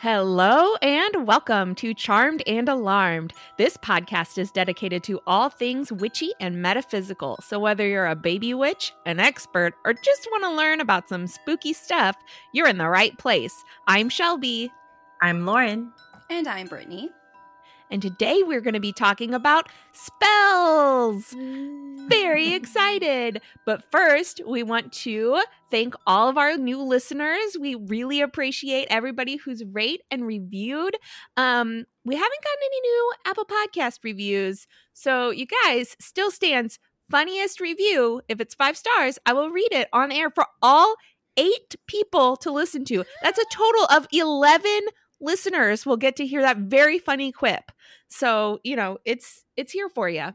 Hello and welcome to Charmed and Alarmed. This podcast is dedicated to all things witchy and metaphysical. So, whether you're a baby witch, an expert, or just want to learn about some spooky stuff, you're in the right place. I'm Shelby. I'm Lauren. And I'm Brittany. And today we're going to be talking about spells. Very excited. But first, we want to thank all of our new listeners. We really appreciate everybody who's rate and reviewed. Um, we haven't gotten any new Apple Podcast reviews. So, you guys still stands funniest review. If it's five stars, I will read it on air for all eight people to listen to. That's a total of 11 listeners will get to hear that very funny quip. So, you know, it's it's here for you.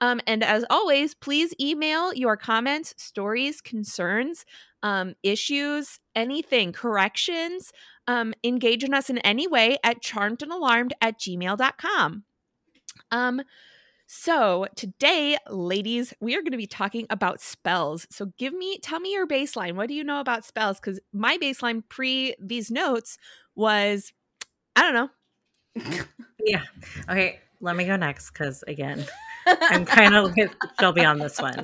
Um, and as always, please email your comments, stories, concerns, um, issues, anything, corrections. Um, engage in us in any way at charmedandalarmed at gmail.com. Um, so today, ladies, we are going to be talking about spells. So give me, tell me your baseline. What do you know about spells? Because my baseline pre these notes was, I don't know. yeah. Okay. Let me go next because again, I'm kind of with Shelby on this one.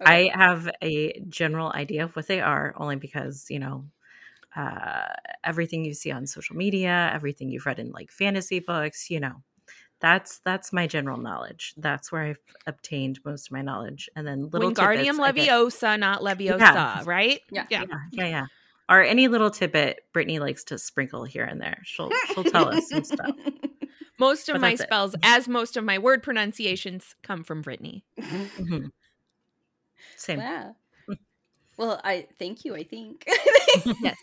Okay. I have a general idea of what they are, only because you know uh, everything you see on social media, everything you've read in like fantasy books, you know, that's that's my general knowledge. That's where I've obtained most of my knowledge. And then little Wingardium Leviosa, get... not Leviosa, yeah. right? Yeah. yeah, yeah, yeah, yeah. Or any little tidbit Brittany likes to sprinkle here and there. She'll she'll tell us some stuff. Most of but my spells, it. as most of my word pronunciations, come from Brittany. Mm-hmm. Same. Yeah. Well, I thank you. I think. yes.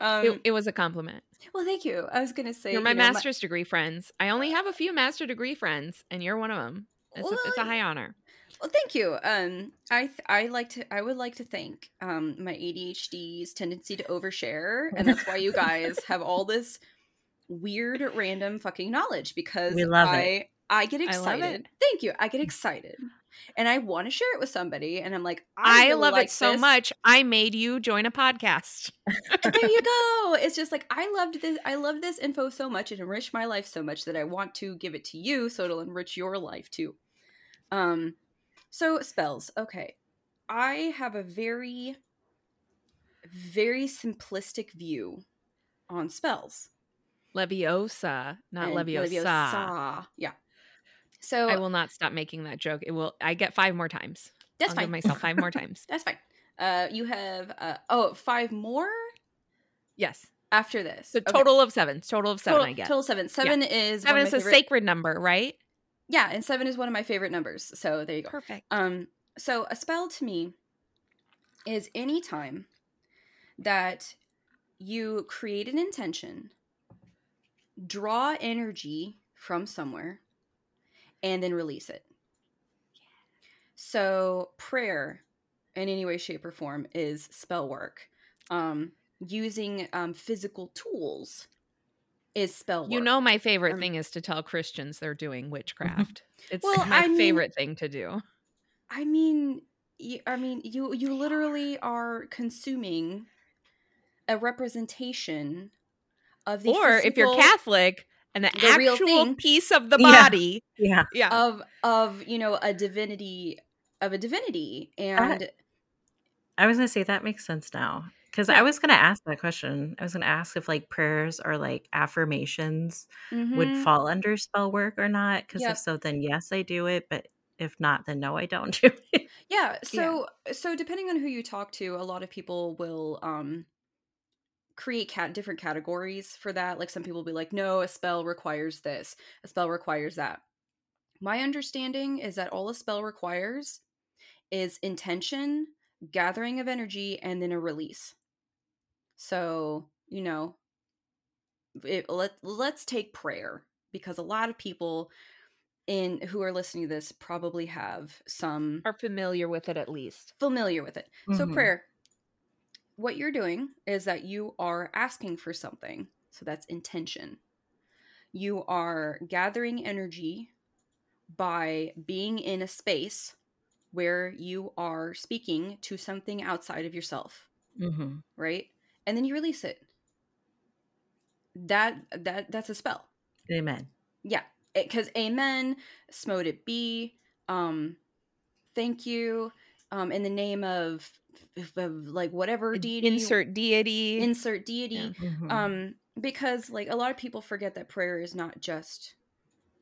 Um, it, it, was a compliment. Well, thank you. I was gonna say you're my you know, master's my- degree friends. I only have a few master degree friends, and you're one of them. It's, well, a, it's a high honor. Well, thank you. Um, I I like to I would like to thank um my ADHD's tendency to overshare, and that's why you guys have all this weird random fucking knowledge because we love I it. I get excited. I Thank you. I get excited. And I want to share it with somebody. And I'm like, I, I really love like it so this. much. I made you join a podcast. there you go. It's just like I loved this. I love this info so much. It enriched my life so much that I want to give it to you so it'll enrich your life too. Um, so spells. Okay. I have a very, very simplistic view on spells. Leviosa, not and Leviosa. Leviosa. Yeah. So I will not stop making that joke. It will. I get five more times. That's I'll fine. Give myself five more times. that's fine. Uh, you have uh oh five more. Yes. After this, the total okay. of seven. Total of seven. Total, I get total seven. Seven yeah. is seven is a favorite... sacred number, right? Yeah, and seven is one of my favorite numbers. So there you go. Perfect. Um, so a spell to me is any time that you create an intention draw energy from somewhere and then release it. Yeah. So, prayer in any way, shape, or form is spell work. Um, using um, physical tools is spell work. You know, my favorite um, thing is to tell Christians they're doing witchcraft. It's well, my I favorite mean, thing to do. I mean, I mean, you you literally are consuming a representation of the or physical, if you're Catholic, an the actual piece of the body, yeah. yeah, of of you know a divinity of a divinity, and I was gonna say that makes sense now because yeah. I was gonna ask that question. I was gonna ask if like prayers or like affirmations mm-hmm. would fall under spell work or not. Because yep. if so, then yes, I do it. But if not, then no, I don't do it. Yeah. So yeah. so depending on who you talk to, a lot of people will um create cat different categories for that. Like some people will be like, no, a spell requires this, a spell requires that. My understanding is that all a spell requires is intention, gathering of energy, and then a release. So, you know, it, let, let's take prayer because a lot of people in who are listening to this probably have some are familiar with it at least familiar with it mm-hmm. so prayer what you're doing is that you are asking for something. So that's intention. You are gathering energy by being in a space where you are speaking to something outside of yourself. Mm-hmm. Right? And then you release it. that that that's a spell. Amen. Yeah, because amen, so mote it be. Um, thank you. Um, in the name of, of like whatever deity, Insert deity. insert deity. Yeah. Mhm. Um, because like a lot of people forget that prayer is not just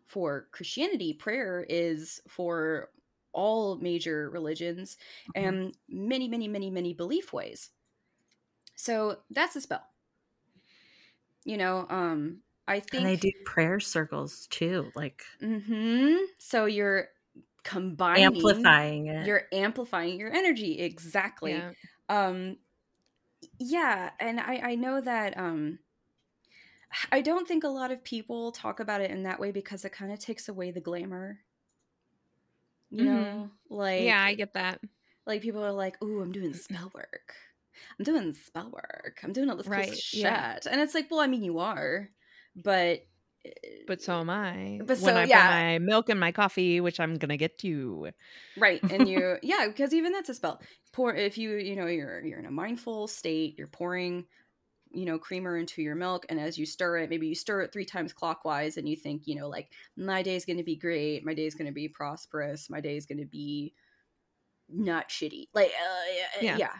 for Christianity. Prayer is for all major religions Mhm. and many, many, many, many belief ways. So that's a spell. You know, um, I think and they do prayer circles too, like hmm So you're combining amplifying it. You're amplifying your energy exactly. Yeah. Um, yeah, and I I know that um, I don't think a lot of people talk about it in that way because it kind of takes away the glamour. You Mhm. know, like yeah, I get that. like people are like, "Ooh, I'm doing spell work. I'm doing spell work. I'm doing all this cool shit," yeah. and it's like, well, I mean, you are, but But so am I. But when so- I yeah. put my milk in my coffee, which I'm gonna get to. right and you yeah because even that's a spell pour if you you know you're you're in a mindful state you're pouring you know creamer into your milk and as you stir it maybe you stir it three times clockwise and you think you know like my day is to be great my day is to be prosperous my day is to be not shitty like uh, yeah, Yeah.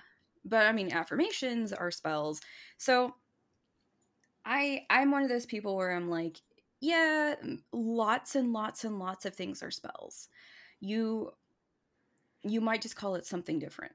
But i mean affirmations are spells so i i'm one of those people where i'm like yeah lots and lots and lots of things are spells you you might just call it something different.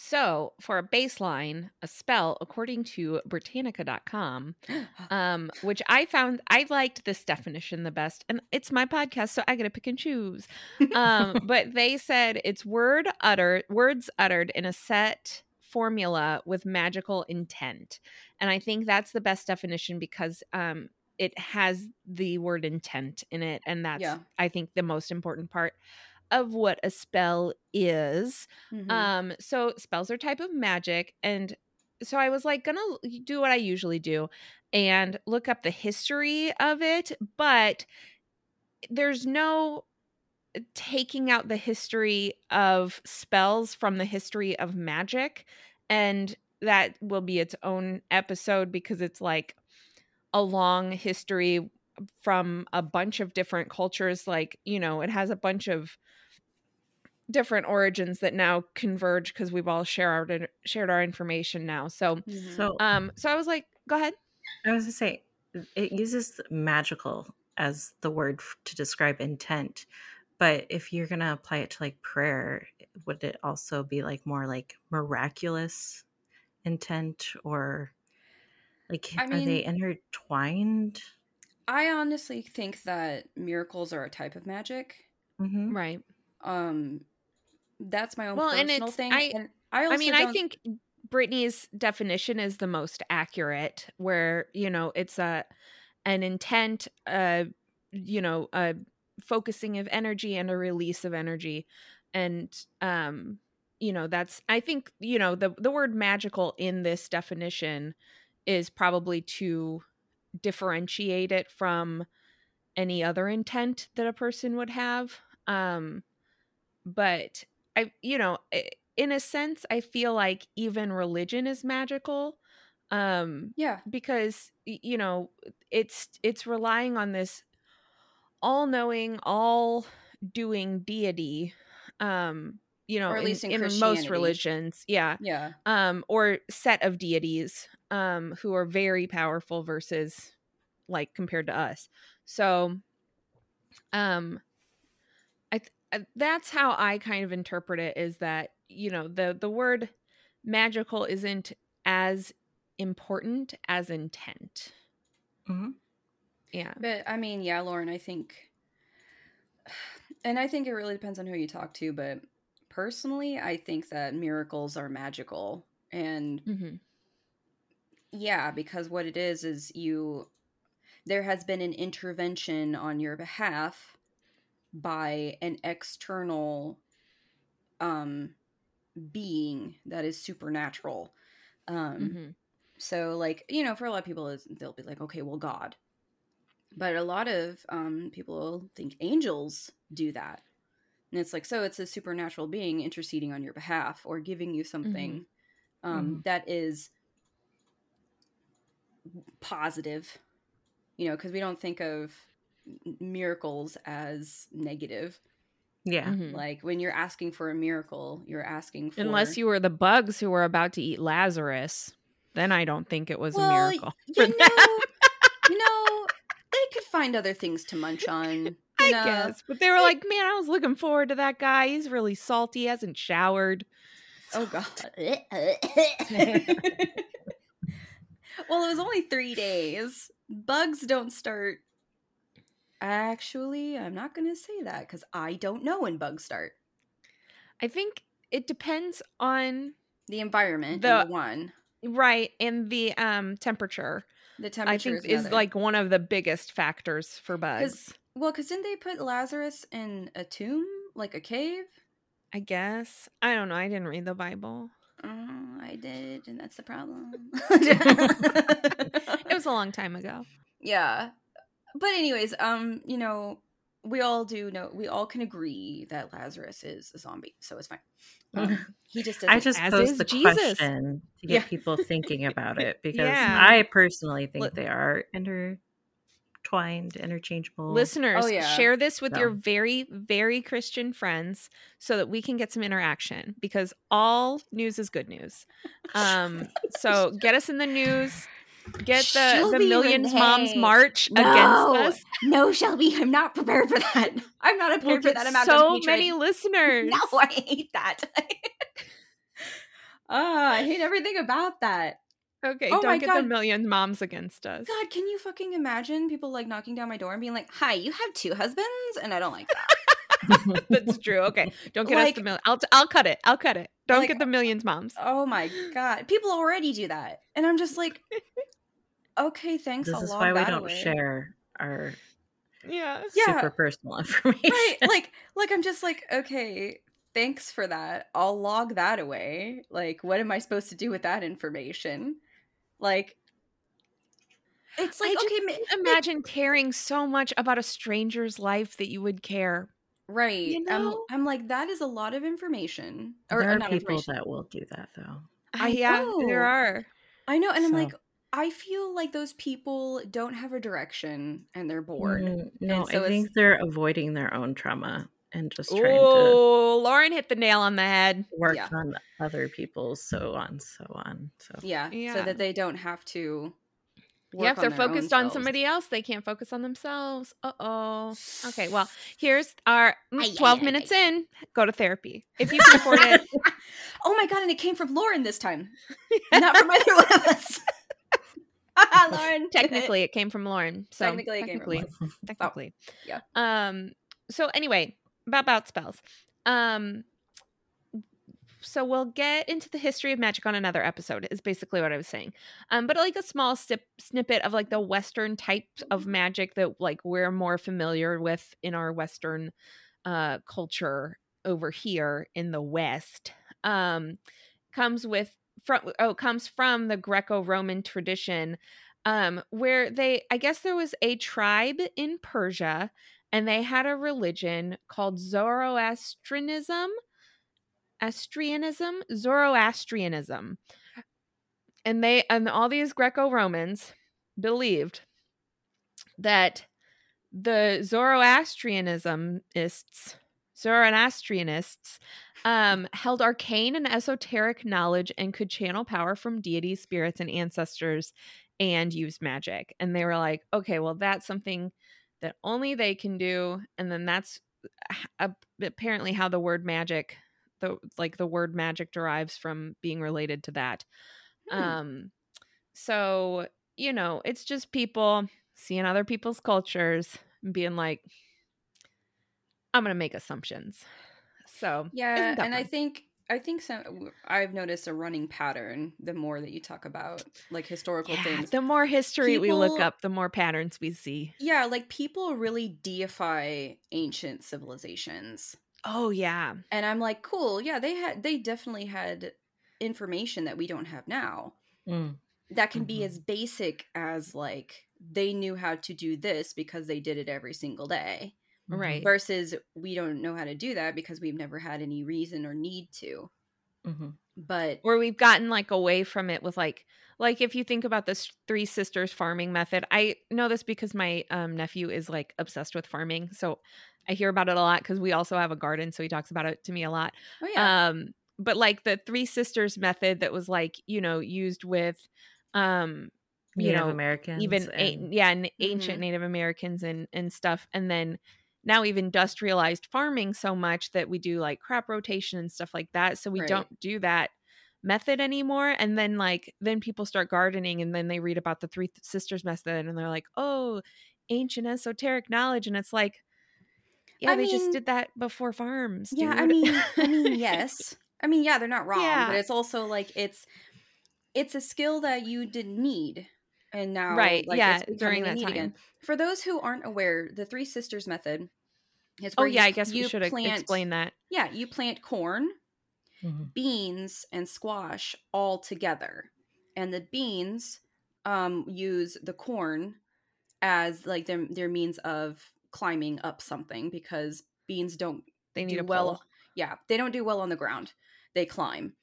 So, for a baseline, a spell, according to Britannica.com, um, which I found I liked this definition the best, and it's my podcast, so I gotta pick and choose. Um, but they said it's word utter words uttered in a set formula with magical intent, and I think that's the best definition because um, it has the word intent in it, and that's Yeah. I think the most important part of what a spell is. Mhm. Um, so spells are type of magic, and so I was like gonna do what I usually do and look up the history of it, but there's no taking out the history of spells from the history of magic, and that will be its own episode because it's like a long history from a bunch of different cultures like you know it has a bunch of different origins that now converge because we've all shared our shared our information now. So, Mhm. so um, so I was like, go ahead. I was to say it uses magical as the word to describe intent, but if you're gonna apply it to like prayer, would it also be like more like miraculous intent or like I are they intertwined? i honestly think that miracles are a type of magic hmm Right. um that's my own Well, and personal it's- thing I- and i also I mean, I think Brittany's definition is the most accurate, where you know it's a an intent, uh, you know, a focusing of energy and a release of energy, and um, you know, that's I think you know the the word magical in this definition is probably to differentiate it from any other intent that a person would have. Um, but I, you know, in a sense, I feel like even religion is magical, um, yeah. because you know it's it's relying on this all-knowing, all-doing deity, um, you know, Or at least in in most religions, yeah, yeah. um, or set of deities, um, who are very powerful versus like compared to us. So, um, that's how I kind of interpret it is that you know the the word magical isn't as important as intent. Mm-hmm. Yeah. but i mean yeah lauren i think and i think it really depends on who you talk to but personally i think that miracles are magical and mm-hmm. Yeah, because what it is is you there has been an intervention on your behalf by an external um being that is supernatural. Um hmm so like, you know, for a lot of people they'll be like, okay, well God. But a lot of um people think angels do that. And it's like so it's a supernatural being interceding on your behalf or giving you something um that is positive, you know, because we don't think of miracles as negative. Yeah. Mhm. Like when you're asking for a miracle, you're asking for Unless you were the bugs who were about to eat Lazarus, then I don't think it was well, a y- miracle. You for know, them. you know, they could find other things to munch on. I know? guess. But they were like, man, I was looking forward to that guy. He's really salty, hasn't showered. Oh god. well, it was only three days. Bugs don't start. Actually, I'm not going to say that because I don't know when bugs start. I think it depends on The environment, The- number one. right and the um temperature. The temperature I think is another. like one of the biggest factors for bugs. well, because didn't they put Lazarus in a tomb, like a cave? I guess. I don't know. I didn't read the Bible. Oh, I did, and that's the problem. It was a long time ago. yeah but anyways um you know we all do know we all can agree that lazarus is a zombie so it's fine um, he just I just posed the Jesus. question to get Yeah. people thinking about it because Yeah. I personally think Li- they are intertwined, interchangeable. Listeners, Oh, yeah. share this with your very, very Christian friends so that we can get some interaction because all news is good news. Um, so get us in the news. Get the, the Millions Moms March No. against us. no shelby i'm not prepared for that i'm not We'll prepared for get that amount so of many listeners. no i hate that Ah, i hate everything about that Okay, Oh don't get the million Moms against us. god can you fucking imagine people like knocking down my door and being like hi you have two husbands and i don't like that That's true. Okay, don't get us the million. I'll I'll cut it. I'll cut it. Don't Like- get the Millions Moms. Oh my god. People already do that. And I'm just like okay, thanks. this I'll is why we don't away. share our Yeah. Yeah. super personal information. Right. Like like I'm just like, okay, thanks for that. I'll log that away. Like what am I supposed to do with that information? Like it's like I okay, ma- can't imagine caring so much about a stranger's life that you would care. right. you know? I'm I'm like that is a lot of information. Or there are not people that will do that though. I yeah, there know. are. I know and I'm like I feel like those people don't have a direction and they're bored. Mm, no, so I it's- think they're avoiding their own trauma and just trying to Oh, Lauren hit the nail on the head. work Yeah. on other people's so on, so on. So Yeah, Yeah. so that they don't have to. yeah, if work they're on their own focused on selves. somebody else, they can't focus on themselves. Uh oh. Okay, well, here's our mm, Ay, ay, 12 minutes in. Go to therapy. If you can afford it. oh my god! And it came from Lauren this time, not from either one of us. Lauren, technically, it came from Lauren. So Technically, it came from technically, Lauren. technically. yeah. Um. So anyway, about about spells. Um. So we'll get into the history of magic on another episode. Is basically what I was saying. Um. But like a small snip, snippet of like the Western types of magic that like we're more familiar with in our Western, uh, culture over here in the West. Um, comes with from oh comes from the Greco-Roman tradition um where they i guess there was a tribe in persia and they had a religion called zoroastrianism astrianism zoroastrianism. And they and all these greco-romans believed that the zoroastrianismists zoroastrianists um, held arcane and esoteric knowledge and could channel power from deities spirits and ancestors and use magic. And they were like, okay, well, that's something that only they can do. And then that's h- apparently how the word magic, the like the word magic derives from being related to that. Hmm. Um, so you know, it's just people seeing other people's cultures and being like, I'm gonna make assumptions. So yeah, isn't that and I think I think some I've noticed a running pattern. The more that you talk about like historical yeah, things, the more history we look up, the more patterns we see. yeah, like people really deify ancient civilizations. Oh yeah. and i'm like cool yeah they had they definitely had information that we don't have now mm, that can be Mhm. as basic as like they knew how to do this because they did it every single day Right. versus we don't know how to do that because we've never had any reason or need to Mhm. But or we've gotten like away from it with like like if you think about this three sisters farming method i know this because my um, nephew is like obsessed with farming so i hear about it a lot because we also have a garden so he talks about it to me a lot oh yeah, um but like the three sisters method that was like you know used with um you Native know Americans, even a- yeah n- ancient Mhm. native americans and and stuff and then now we've industrialized farming so much that we do like crop rotation and stuff like that so we Right. don't do that method anymore and then like then people start gardening and then they read about the three sisters method and they're like oh ancient esoteric knowledge and it's like yeah I they just did that before farms yeah. I mean, I mean, yes. I mean, yeah, they're not wrong, Yeah. but it's also like it's it's a skill that you didn't need, and now Right, like, yeah, during that time. again. For those who aren't aware, the Three Sisters method is oh yeah you, i guess we should plant, explain that. Yeah, you plant corn, Mhm. beans, and squash all together, and the beans um, use the corn as like their their means of climbing up something because beans don't they need do a well well yeah they don't do well on the ground. They climb.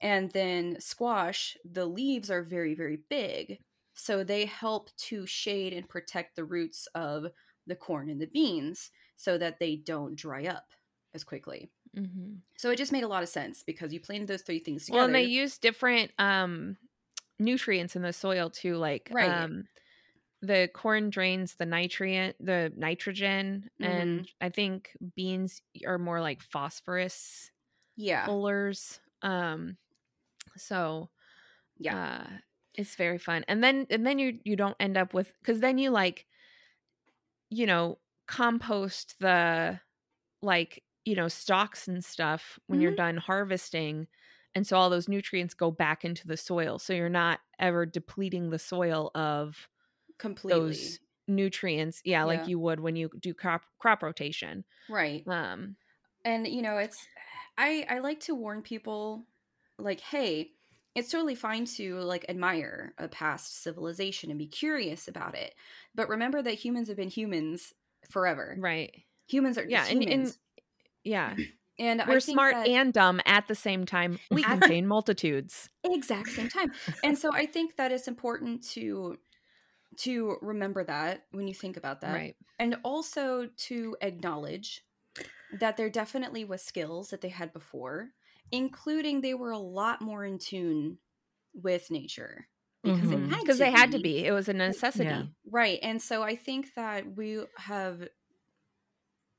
And then squash the leaves are very very big so they help to shade and protect the roots of the corn and the beans so that they don't dry up as quickly. Hmm so it just made a lot of sense because you planted those three things together well and they use different um nutrients in the soil too like Right. um the corn drains the nutrient the nitrogen Mm-hmm. and i think beans are more like phosphorus yeah. pullers um so yeah. uh it's very fun. And then and then you you don't end up with because then you like you know compost the like you know stalks and stuff when you're done harvesting and so all those nutrients go back into the soil so you're not ever depleting the soil of completely. those nutrients yeah, Yeah. like you would when you do crop crop rotation. Right. Um and you know it's i i like to warn people like hey it's totally fine to like admire a past civilization and be curious about it but remember that humans have been humans forever. Right. Humans are yeah just and, and yeah. And, we're think smart and dumb at the same time we contain multitudes. Exact same time. And so i think that it's important to to remember that when you think about that. Right. And also to acknowledge that there definitely was skills that they had before including they were a lot more in tune with nature because Mhm. they had to they had to be. it was a necessity Yeah. right and so i think that we have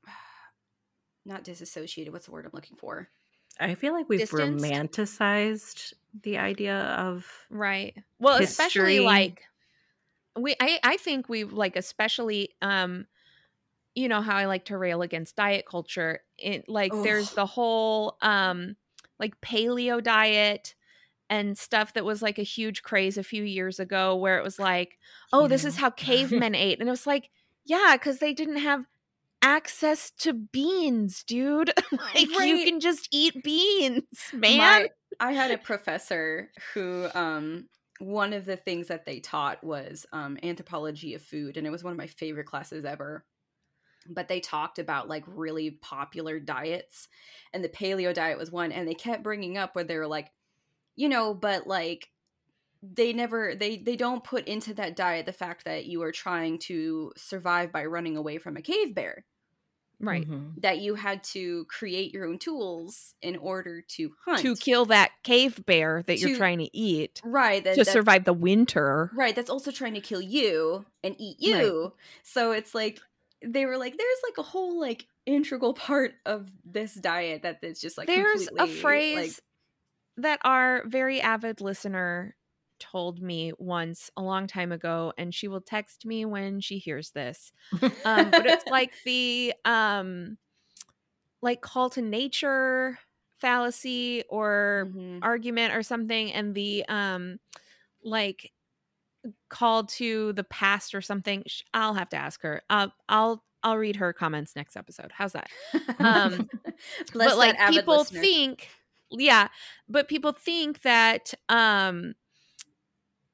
not disassociated what's the word i'm looking for? I feel like we've Distanced? romanticized the idea of right. Well especially like we I, I think we like especially um you know how i like to rail against diet culture it like there's the whole um like paleo diet and stuff that was like a huge craze a few years ago where it was like oh this is how cavemen ate. And it was like yeah because they didn't have access to beans dude. Like you can just eat beans man. My- I had a professor who um one of the things that they taught was um anthropology of food and it was one of my favorite classes ever. But they talked about like really popular diets and the paleo diet was one and they kept bringing up where they were like you know but like they never they they don't put into that diet the fact that you are trying to survive by running away from a cave bear. Right. Mhm. that you had to create your own tools in order to hunt. To kill that cave bear that you're trying to eat. Right that, to that- survive the winter. right that's also trying to kill you and eat you. So it's like they were like there's like a whole like integral part of this diet that it's just like There's a phrase like, that our very avid listener told me once a long time ago, and she will text me when she hears this. Um, but it's like the um, like call to nature fallacy or mhm. argument or something, and the um, like call to the past or something. I'll have to ask her. Uh, I'll I'll read her comments next episode. How's that? um, but like people listener. think yeah but people think that um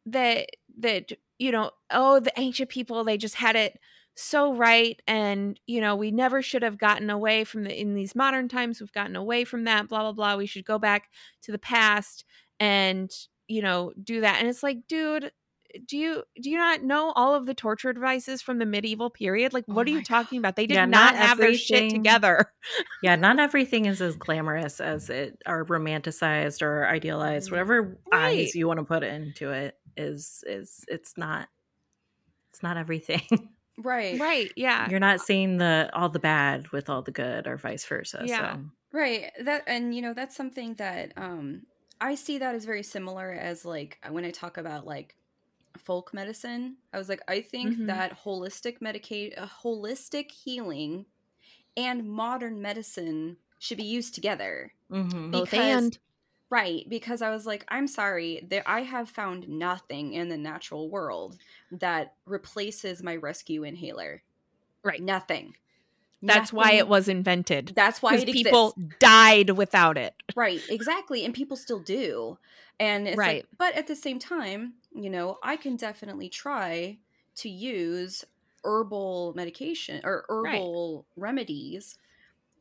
that that you know oh the ancient people they just had it so right and you know we never should have gotten away from the in these modern times we've gotten away from that blah blah blah we should go back to the past and you know do that. And it's like dude do you do you not know all of the torture devices from the medieval period like Oh what are my you talking about they did Yeah, not, not have their shit together Yeah, not everything is as glamorous as it or romanticized or idealized. Mhm. Whatever Right. eyes you want to put into it is is it's not it's not everything. right right yeah You're not seeing the all the bad with all the good or vice versa. Yeah. So Right. That and you know that's something that um I see that as very similar as like when I talk about like folk medicine. I was like I think Mhm. that holistic medicate uh, holistic healing and modern medicine should be used together. mhm. both because- and Right, because I was like I'm sorry that I have found nothing in the natural world that replaces my rescue inhaler. Right. Nothing. That's why it was invented That's why people exists. died without it right exactly and people still do and it's Right. like, but at the same time you know i can definitely try to use herbal medication or Right. herbal remedies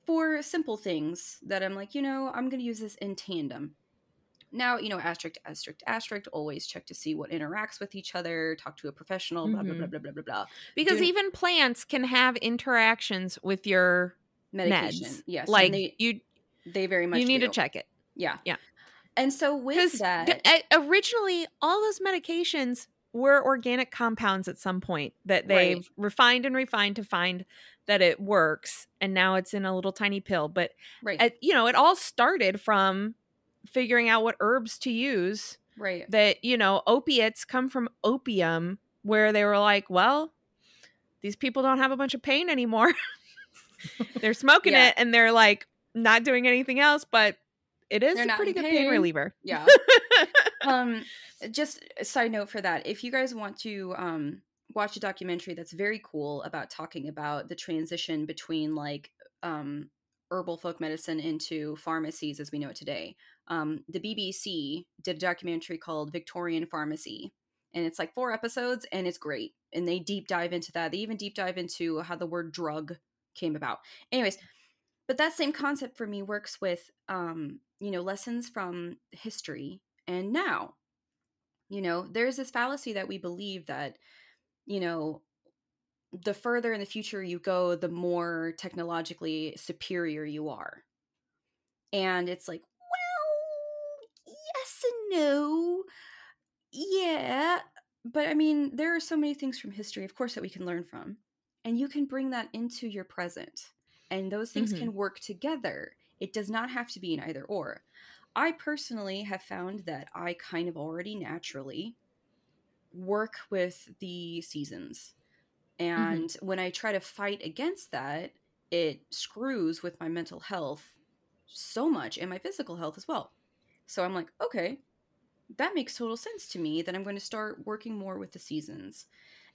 for simple things that i'm like you know i'm going to use this in tandem now you know asterisk asterisk asterisk always check to see what interacts with each other talk to a professional blah blah Mhm. blah blah blah blah blah. Because Doing- even plants can have interactions with your medication meds. yes like they, you they very much you need do. to check it. Yeah. Yeah. and so with that originally all those medications were organic compounds at some point that they've refined and refined to find that it works and now it's in a little tiny pill. But right. uh, you know it all started from figuring out what herbs to use right that you know opiates come from opium where they were like well these people don't have a bunch of pain anymore they're smoking Yeah. it and they're like not doing anything else but it is They're a pretty good pain pain. reliever yeah um just a side note for that if you guys want to um watch a documentary that's very cool about talking about the transition between like um herbal folk medicine into pharmacies as we know it today um the bbc did a documentary called victorian pharmacy and it's like four episodes and it's great and they deep dive into that. They even deep dive into how the word drug came about. Anyways but that same concept for me works with um you know lessons from history and now. You know there's this fallacy that we believe that you know the further in the future you go the more technologically superior you are. And it's like yes and no. Yeah but i mean there are so many things from history of course that we can learn from and you can bring that into your present and those things Mhm. can work together. It does not have to be an either or. I personally have found that i kind of already naturally work with the seasons and when i try to fight against that it screws with my mental health so much and my physical health as well so i'm like okay that makes total sense to me that i'm going to start working more with the seasons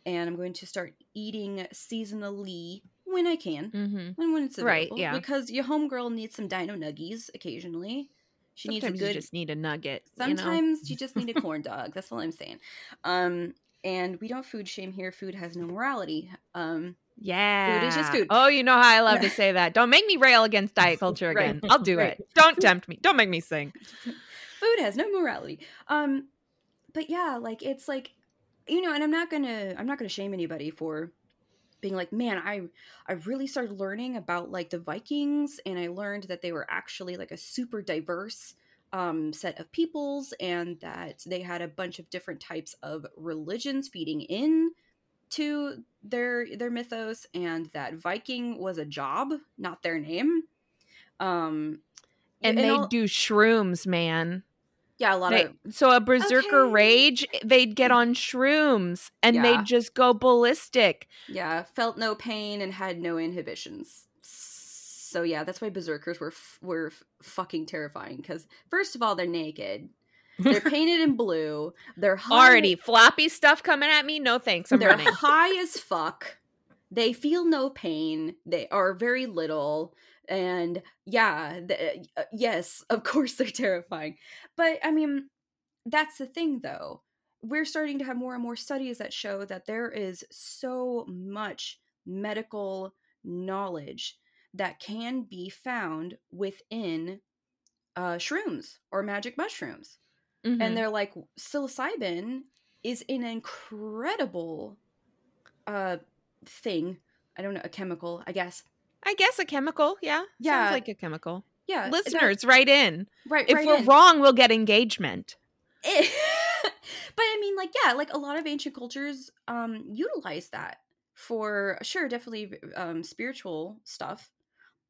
and i'm going to start eating seasonally when i can mm-hmm. when when it's Right, available yeah. because your homegirl needs some dino nuggies occasionally she Sometimes needs a good you just need a nugget. you know? Sometimes you, just need a corn dog. That's all I'm saying. Um, and we don't food shame here. Food has no morality. Um, Yeah. Food is just food. Oh, you know how I love Yeah. to say that. Don't make me rail against diet culture Right. again. I'll do Right. it. Don't tempt me. Don't make me sing. Food has no morality. Um, but yeah, like it's like, you know, and I'm not gonna, I'm not gonna shame anybody for being like, man, I, I really started learning about like the Vikings, and I learned that they were actually like a super diverse um, set of peoples, and that they had a bunch of different types of religions feeding in to their their mythos, and that Viking was a job, not their name. Um, And, they all- do shrooms, man. yeah, a lot They- of so a berserker Okay. rage, they'd get on shrooms and Yeah. they'd just go ballistic. Yeah, felt no pain and had no inhibitions. So yeah, that's why berserkers were f- were f- fucking terrifying. Because first of all, they're naked, they're painted in blue, they're high, Already floppy stuff coming at me. No thanks. I'm they're running. high as fuck. They feel no pain. They are very little, and yeah, th- uh, yes, of course they're terrifying. But I mean, that's the thing, though. We're starting to have more and more studies that show that there is so much medical knowledge that can be found within uh, shrooms or magic mushrooms. Mhm. And they're like, psilocybin is an incredible uh, thing. I don't know, a chemical, I guess. I guess a chemical. Yeah. Yeah. Sounds like a chemical. Yeah. that- Listeners, write in. right, If right we're in. wrong, we'll get engagement. Eh, but I mean, like, yeah, like a lot of ancient cultures um utilize that for sure, definitely um spiritual stuff,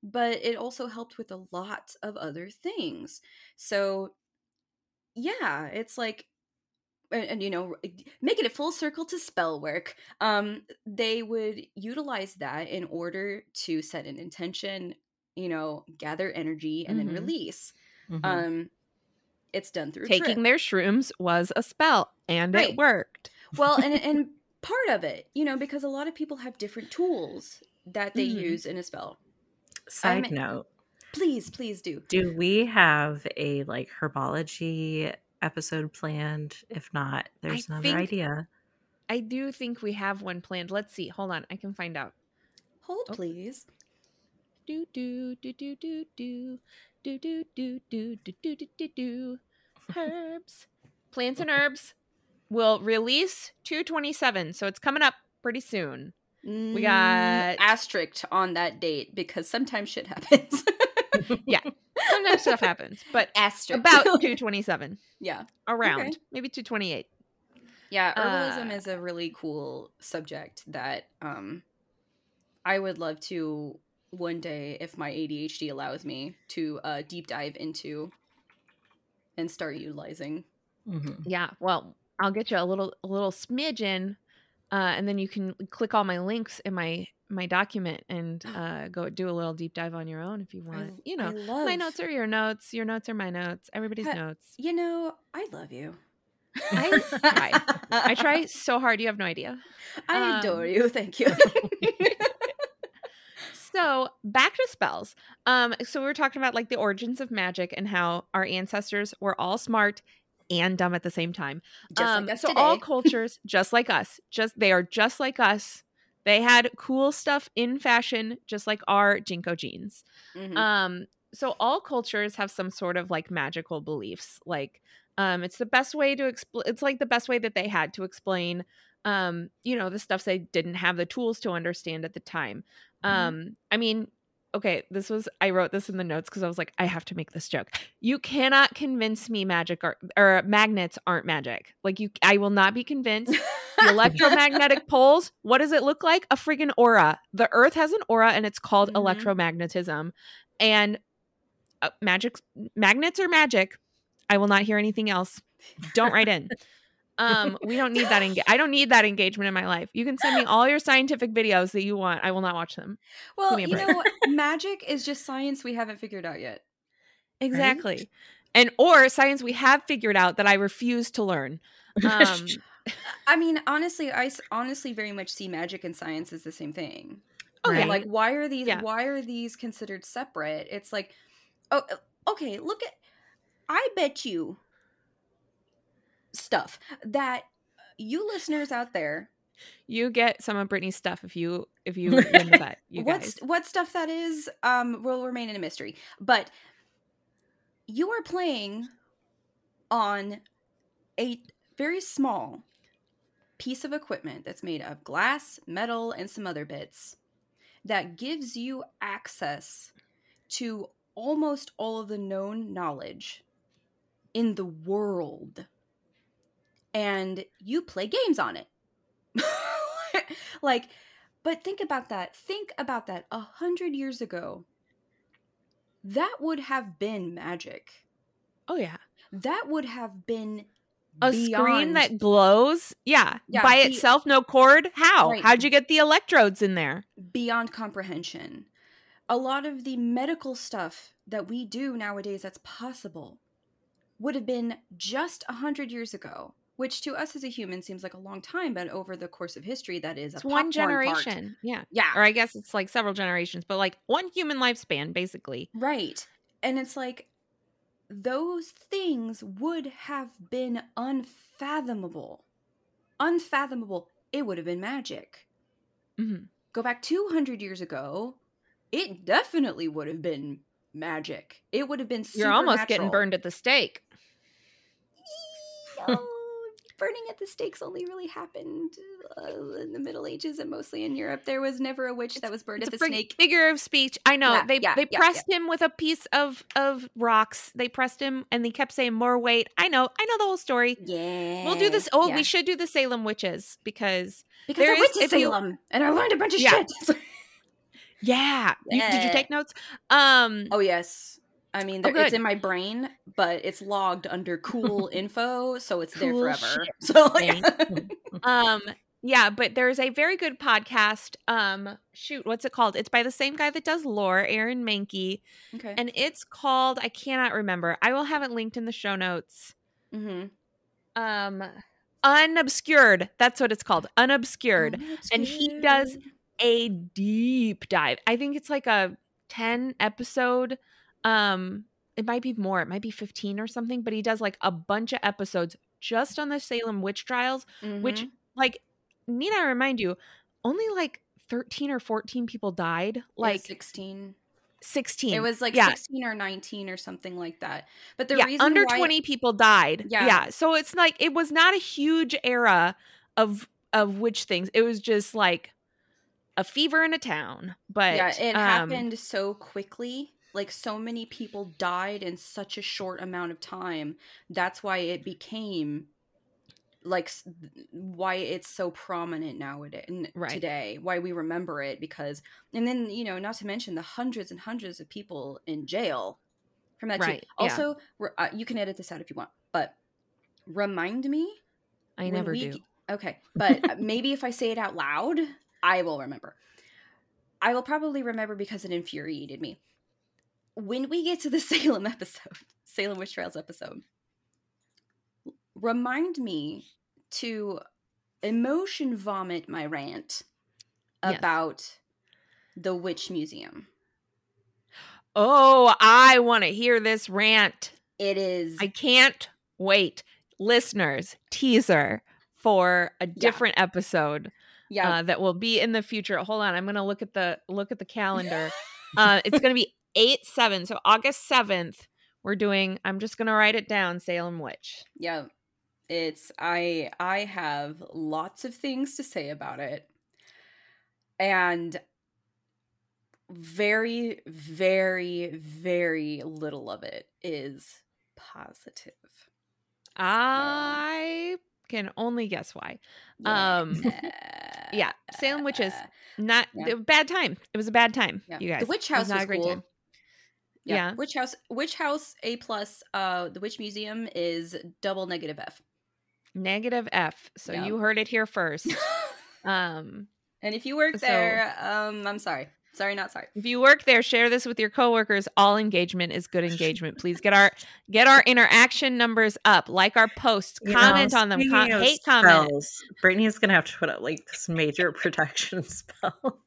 but it also helped with a lot of other things. So, yeah, it's like. And, and you know making it a full circle to spell work um they would utilize that in order to set an intention you know gather energy and Mhm. then release Mhm. um it's done through Taking their shrooms was a spell, and Right. it worked. well and and part of it you know because a lot of people have different tools that they Mhm. use in a spell Side I'm- note: please please do Do we have a like herbology episode planned? If not, there's another think- idea. I do think we have one planned. Let's see. Hold on. I can find out. hold Oh. please Do do do do do do do do do do do do do do do. Herbs, plants and herbs will release 227. So it's coming up pretty soon. we mm, got- asterisk on that date because sometimes shit happens Sometimes stuff happens, but asterisk. about 227 yeah. Around. Maybe 228. yeah herbalism Uh, is a really cool subject that um i would love to one day if my adhd allows me to uh deep dive into and start utilizing. Mhm. Yeah, well, I'll get you a little a little smidgen, uh, and then you can click all my links in my my document and uh, go do a little deep dive on your own if you I- want. you know, love, my notes are your notes. Your notes are my notes. Everybody's notes. You know, I love you. I try. I try so hard. You have no idea. I adore Um, you. Thank you. So back to spells. Um, so we were talking about like the origins of magic and how our ancestors were all smart and dumb at the same time. Just um, like so today. all cultures, just like us, just they are just like us. They had cool stuff in fashion, just like our JNCO jeans. Mhm. Um, so all cultures have some sort of like magical beliefs. Like, um, it's the best way to explain. It's like the best way that they had to explain, um, you know, the stuff they didn't have the tools to understand at the time. Mhm. Um, I mean, okay, this was I wrote this in the notes because I was like, I have to make this joke. You cannot convince me magic or or magnets aren't magic. Like you, I will not be convinced. The electromagnetic poles, what does it look like? A friggin' aura. The earth has an aura and it's called Mhm. electromagnetism. And uh, magic magnets are magic. I will not hear anything else. Don't write in. Um, we don't need that. Enga- I don't need that engagement in my life. You can send me all your scientific videos that you want. I will not watch them. well, you know, magic is just science we haven't figured out yet. Exactly. And or science we have figured out that I refuse to learn. Um, I mean, honestly, I honestly very much see magic and science as the same thing. oh Right. yeah, like, why are these? Yeah. Why are these considered separate? It's like, oh, okay. Look at. I bet you stuff that you listeners out there you get some of Brittany's stuff if you if you win the bet. You what's guys. what stuff that is um will remain in a mystery but you are playing on a very small piece of equipment that's made of glass metal and some other bits that gives you access to almost all of the known knowledge in the world and you play games on it like but think about that. Think about that. A hundred years ago, that would have been magic. Oh yeah. That would have been A screen that glows. Yeah. Yeah, By be- itself, no cord. How? Right. How'd you get the electrodes in there? beyond comprehension. A lot of the medical stuff that we do nowadays that's possible would have been just a hundred years ago, which to us as a human seems like a long time, but over the course of history, that is one generation. Yeah. Yeah, Or I guess it's like several generations, but like one human lifespan, basically. Right. And it's like those things would have been unfathomable. Unfathomable. It would have been magic. hmm go back 200 years ago, it definitely would have been magic. It would have been You're almost getting burned at the stake. Burning at the stakes only really happened uh, in the Middle Ages and mostly in Europe. There was never a witch that was burned It's at a the snake. figure of speech. I know. Yeah, they yeah, they yeah, pressed him with a piece of of rocks. They pressed him and they kept saying more weight. I know. I know the whole story. Yeah. We'll do this. Oh, we should do the Salem witches because because there I went to if you- Salem and I learned a bunch of shit. yeah. You- did you take notes? Um oh yes. I mean, Oh, it's in my brain, but it's logged under cool info, so it's there forever. shit. So yeah. um yeah but there's a very good podcast um shoot what's it called it's by the same guy that does lore aaron Mahnke okay. and it's called i cannot remember i will have it linked in the show notes mm-hmm. um unobscured that's what it's called unobscured And he does- a deep dive i think it's like a 10 episode um it might be more it might be 15 or something but he does like a bunch of episodes just on the salem witch trials which Mhm. like need I remind you, only like 13 or 14 people died. Like 16. 16. It was like yeah. 16 or 19 or something like that. But the yeah, reason under why 20 people died. Yeah. Yeah. So it's like it was not a huge era of of witch things. It was just like a fever in a town. But yeah, it um, happened so quickly. Like so many people died in such a short amount of time. That's why it became like why it's so prominent nowadays Right. today. Why we remember it because and then you know not to mention the hundreds and hundreds of people in jail from that Right, too. Also, re- uh, you can edit this out if you want, but remind me I never we do. Okay, but uh, maybe if I say it out loud, I will remember. I will probably remember because it infuriated me. When we get to the Salem episode, Salem Witch Trials episode, remind me to emotion vomit my rant Yes. about the Witch Museum. Oh, I want to hear this rant. It is I can't wait. Listeners, teaser for a different episode. yeah. uh, that will be in the future. Hold on, I'm gonna look at the look at the calendar. uh, it's gonna be eight seven, so August seventh. We're doing. I'm just gonna write it down. Salem Witch. yeah it's i i have lots of things to say about it and very very very little of it is positive I can only guess why. Um, yeah, Salem Witches. Not Yeah. bad time. It was a bad time. Yeah. You guys. the witch It was house not was a great cool. Yeah. Yeah. witch house witch house a plus uh the witch museum is double negative f Negative F. So Yeah. you heard it here first. um, and if you work So- there um i'm sorry sorry not sorry If you work there, share this with your coworkers. All engagement is good engagement. Please get our get our interaction numbers up. Like our posts, You know, comment on them. Com- hate comments. Brittany is gonna have to put out like this major protection spell.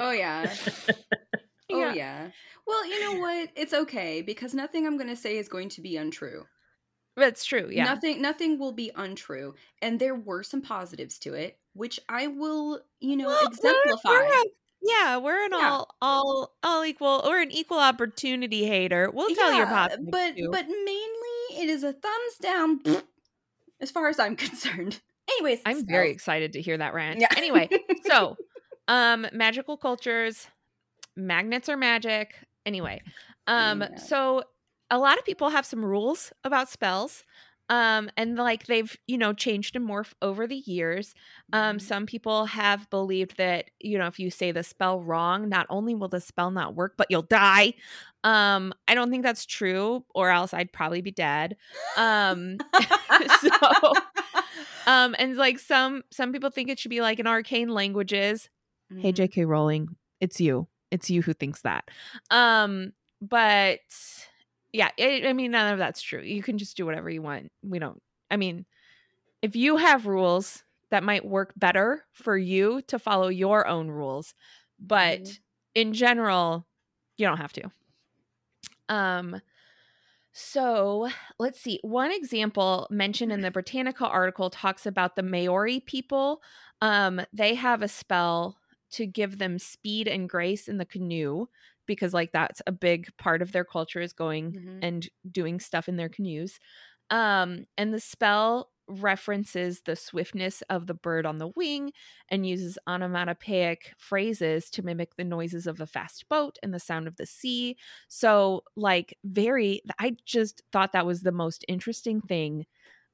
oh yeah Oh Yeah. yeah. Well, you know what? It's okay because nothing I'm going to say is going to be untrue. That's true. Yeah. Nothing nothing will be untrue. And there were some positives to it, which I will, you know, Well, we're- exemplify. we're a- yeah, we're an Yeah. all all all equal or an equal opportunity hater. We'll tell your Yeah, positives but too. but mainly it is a thumbs down as far as I'm concerned. Anyways, I'm very excited to hear that rant. Yeah. Anyway, so um magical cultures, magnets are magic. Anyway, um Yeah. so a lot of people have some rules about spells. Um and like they've, you know, changed and morphed over the years. Um Mhm. some people have believed that, you know, if you say the spell wrong, not only will the spell not work, but you'll die. Um I don't think that's true or else I'd probably be dead. Um so um and like some some people think it should be like in arcane languages hey Mhm. jk rowling it's you it's you who thinks that um but yeah i i mean none of that's true you can just do whatever you want we don't i mean if you have rules that might work better for you to follow your own rules but Mhm. in general you don't have to um so let's see. One example mentioned in the Britannica article talks about the Maori people. Um, they have a spell to give them speed and grace in the canoe because like that's a big part of their culture is going Mhm. and doing stuff in their canoes. Um, and the spell references the swiftness of the bird on the wing and uses onomatopoeic phrases to mimic the noises of a fast boat and the sound of the sea. So, like, very, I just thought that was the most interesting thing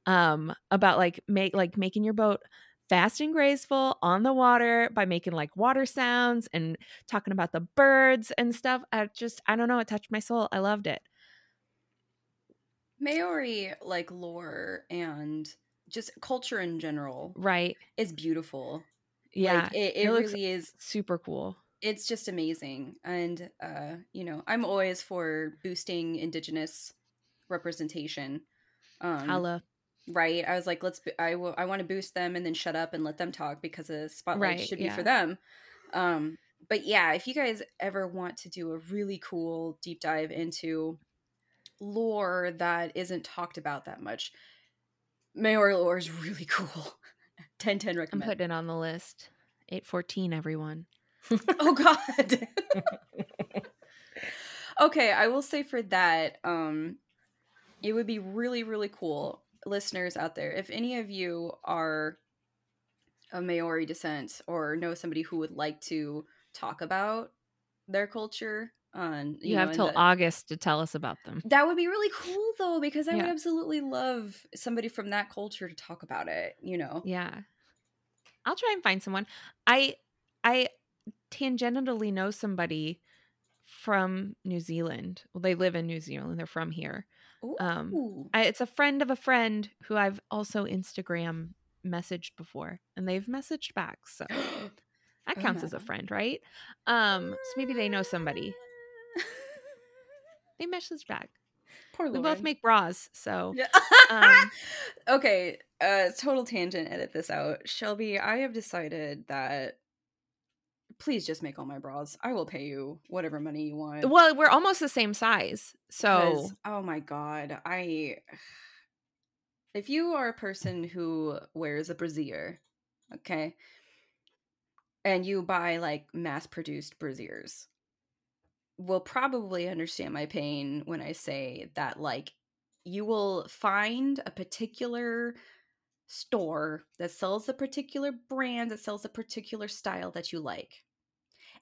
um about like make like making your boat fast and graceful on the water by making like water sounds and talking about the birds and stuff i just i don't know it touched my soul i loved it Maori like lore and just culture in general right is beautiful. yeah Like, it, it, it looks really is. super cool It's just amazing, and uh, you know, I'm always for boosting Indigenous representation. Um, Holla. Right? I was like, let's. bo- I will. I want to boost them and then shut up and let them talk because the spotlight Right, should be yeah. for them. Um, but yeah, if you guys ever want to do a really cool deep dive into lore that isn't talked about that much, Maori lore is really cool. 10 10 i'm putting it on the list 814 everyone oh god. okay, I will say for that, um it would be really really cool listeners out there if any of you are of Maori descent or know somebody who would like to talk about their culture um, on you, know, have till the- august to tell us about them. That would be really cool though because I would absolutely love somebody from that culture to talk about it, you know. yeah. I'll try and find someone. I i tangentially know somebody from new zealand. Well they live in new zealand. They're from here Um, I, it's a friend of a friend who I've also Instagram messaged before, and they've messaged back. So that Oh, counts as a friend, right? Um, so maybe they know somebody. They messaged back. Poor We both make bras, so Yeah. um, okay, uh total tangent, edit this out. Shelby, I have decided that please just make all my bras. I will pay you whatever money you want. well, we're almost the same size. So, oh my god, I if you are a person who wears a brassiere, okay, and you buy like mass produced brassieres, will probably understand my pain when I say that like you will find a particular store that sells a particular brand that sells a particular style that you like.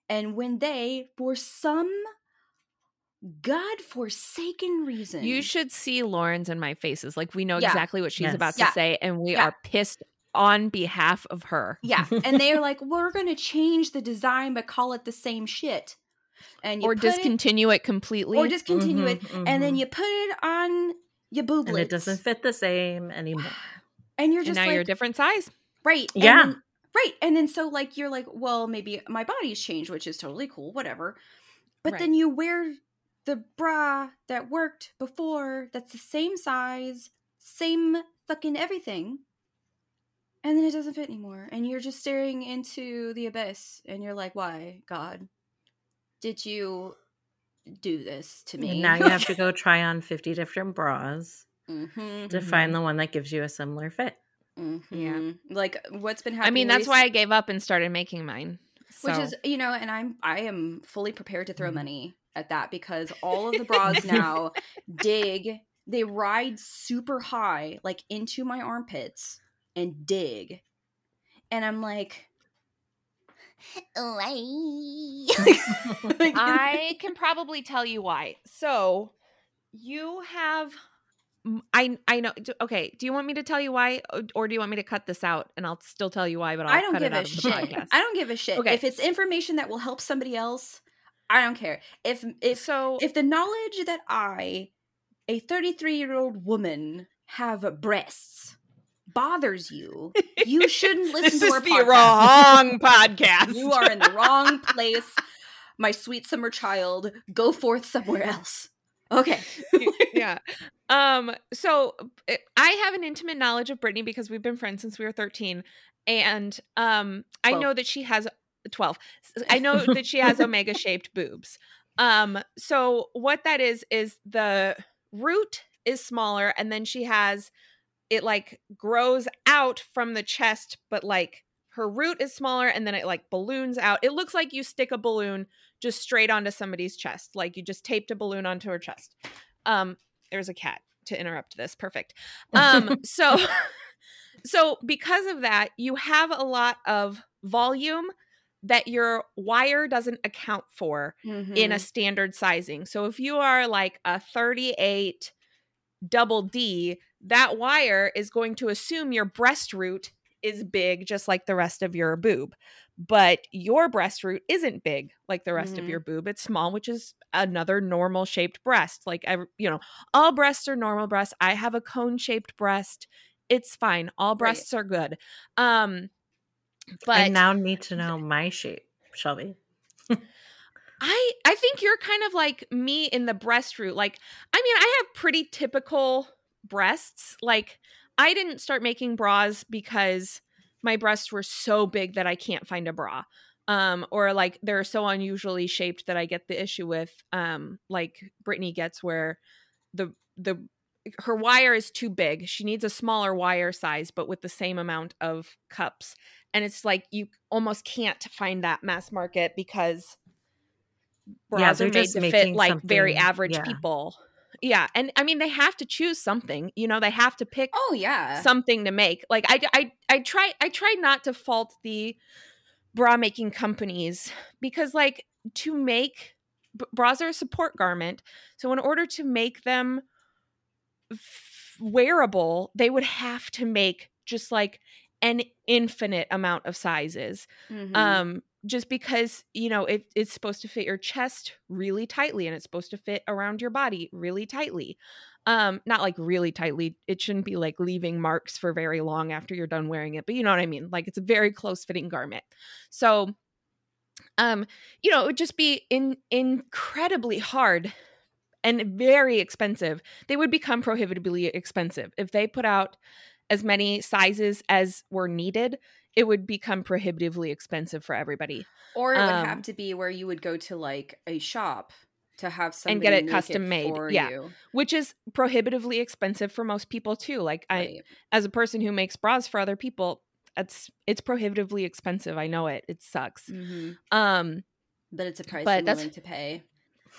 And when they, for some god forsaken reason, you should see Lauren's and my faces. Like we know Yeah. exactly what she's Yes. about to Yeah. say, and we Yeah. are pissed on behalf of her. Yeah, and they're like, we're gonna change the design but call it the same shit, and you Or put it- discontinue it, completely. or discontinue it, Mhm, and then mhm. you put it on your booblets, and it doesn't fit the same anymore. and you're and just now like, you're a different size. right, and Yeah. then- right, and then so like you're like, well, maybe my body's changed, which is totally cool, whatever, but Right. then you wear the bra that worked before, that's the same size, same fucking everything. And then it doesn't fit anymore. And you're just staring into the abyss. And you're like, why, God? Did you do this to me? And now you have to go try on 50 different bras hmm to find the one that gives you a similar fit. Yeah. Like what's been happening? I mean, that's rec- why I gave up and started making mine. Which is, you know, and I'm I am fully prepared to throw Mhm. money at that because all of the bras now dig, they ride super high, like into my armpits and dig. And I'm like, I can probably tell you why. So you have I I know okay, do you want me to tell you why or- do you want me to cut this out and I'll still tell you why but I'll I don't cut give it a shit. I don't give a shit. Okay. If it's information that will help somebody else, I don't care. If if so if the knowledge that I, a 33 year old woman, have breasts bothers you, you shouldn't listen this to is our the podcast. wrong podcast. You are in the wrong place, my sweet summer child. Go forth somewhere else. Okay. yeah. Um. So uh, I have an intimate knowledge of Brittany because we've been friends since we were thirteen, and um, I know that she has twelve. I know that she has omega shaped boobs. Um. So what that is is the root is smaller, and then she has it like grows out from the chest, but like her root is smaller and then it like balloons out. It looks like you stick a balloon just straight onto somebody's chest. Like you just taped a balloon onto her chest. Um there's a cat to interrupt this. Perfect. Um so so because of that, you have a lot of volume that your wire doesn't account for Mhm. in a standard sizing. So if you are like a 38 double D, that wire is going to assume your breast root is big just like the rest of your boob. But your breast root isn't big like the rest of Mhm. your boob. It's small, which is another normal shaped breast. Like I you know, all breasts are normal breasts. I have a cone shaped breast. It's fine. all breasts are good. Um but I now need to know my shape, Shelby. I I think you're kind of like me in the breast root. Like, I mean, I have pretty typical breasts. Like, I didn't start making bras because my breasts were so big that I can't find a bra. Um, or like they're so unusually shaped that I get the issue with um like Brittany gets where the the her wire is too big. She needs a smaller wire size, but with the same amount of cups. And it's like you almost can't find that mass market because bras Yeah, are made just to fit like very average yeah. people. Yeah, and I mean they have to choose something. You know, they have to pick Oh yeah. something to make. Like I I I try I try not to fault the bra making companies because like to make bras are a support garment. So in order to make them f- wearable, they would have to make just like an infinite amount of sizes Mhm. um just because you know it, it's supposed to fit your chest really tightly and it's supposed to fit around your body really tightly. Um not like really tightly it shouldn't be like leaving marks for very long after you're done wearing it but you know what i mean like it's a very close fitting garment. So um you know it would just be in incredibly hard and very expensive. They would become prohibitively expensive if they put out as many sizes as were needed it would become prohibitively expensive for everybody or it would um, have to be where you would go to like a shop to have somebody And get it custom made, for yeah. you. which is prohibitively expensive for most people too like i Right. as a person who makes bras for other people it's it's prohibitively expensive i know it it sucks Mhm. um But it's a price But I'm that's- willing to pay.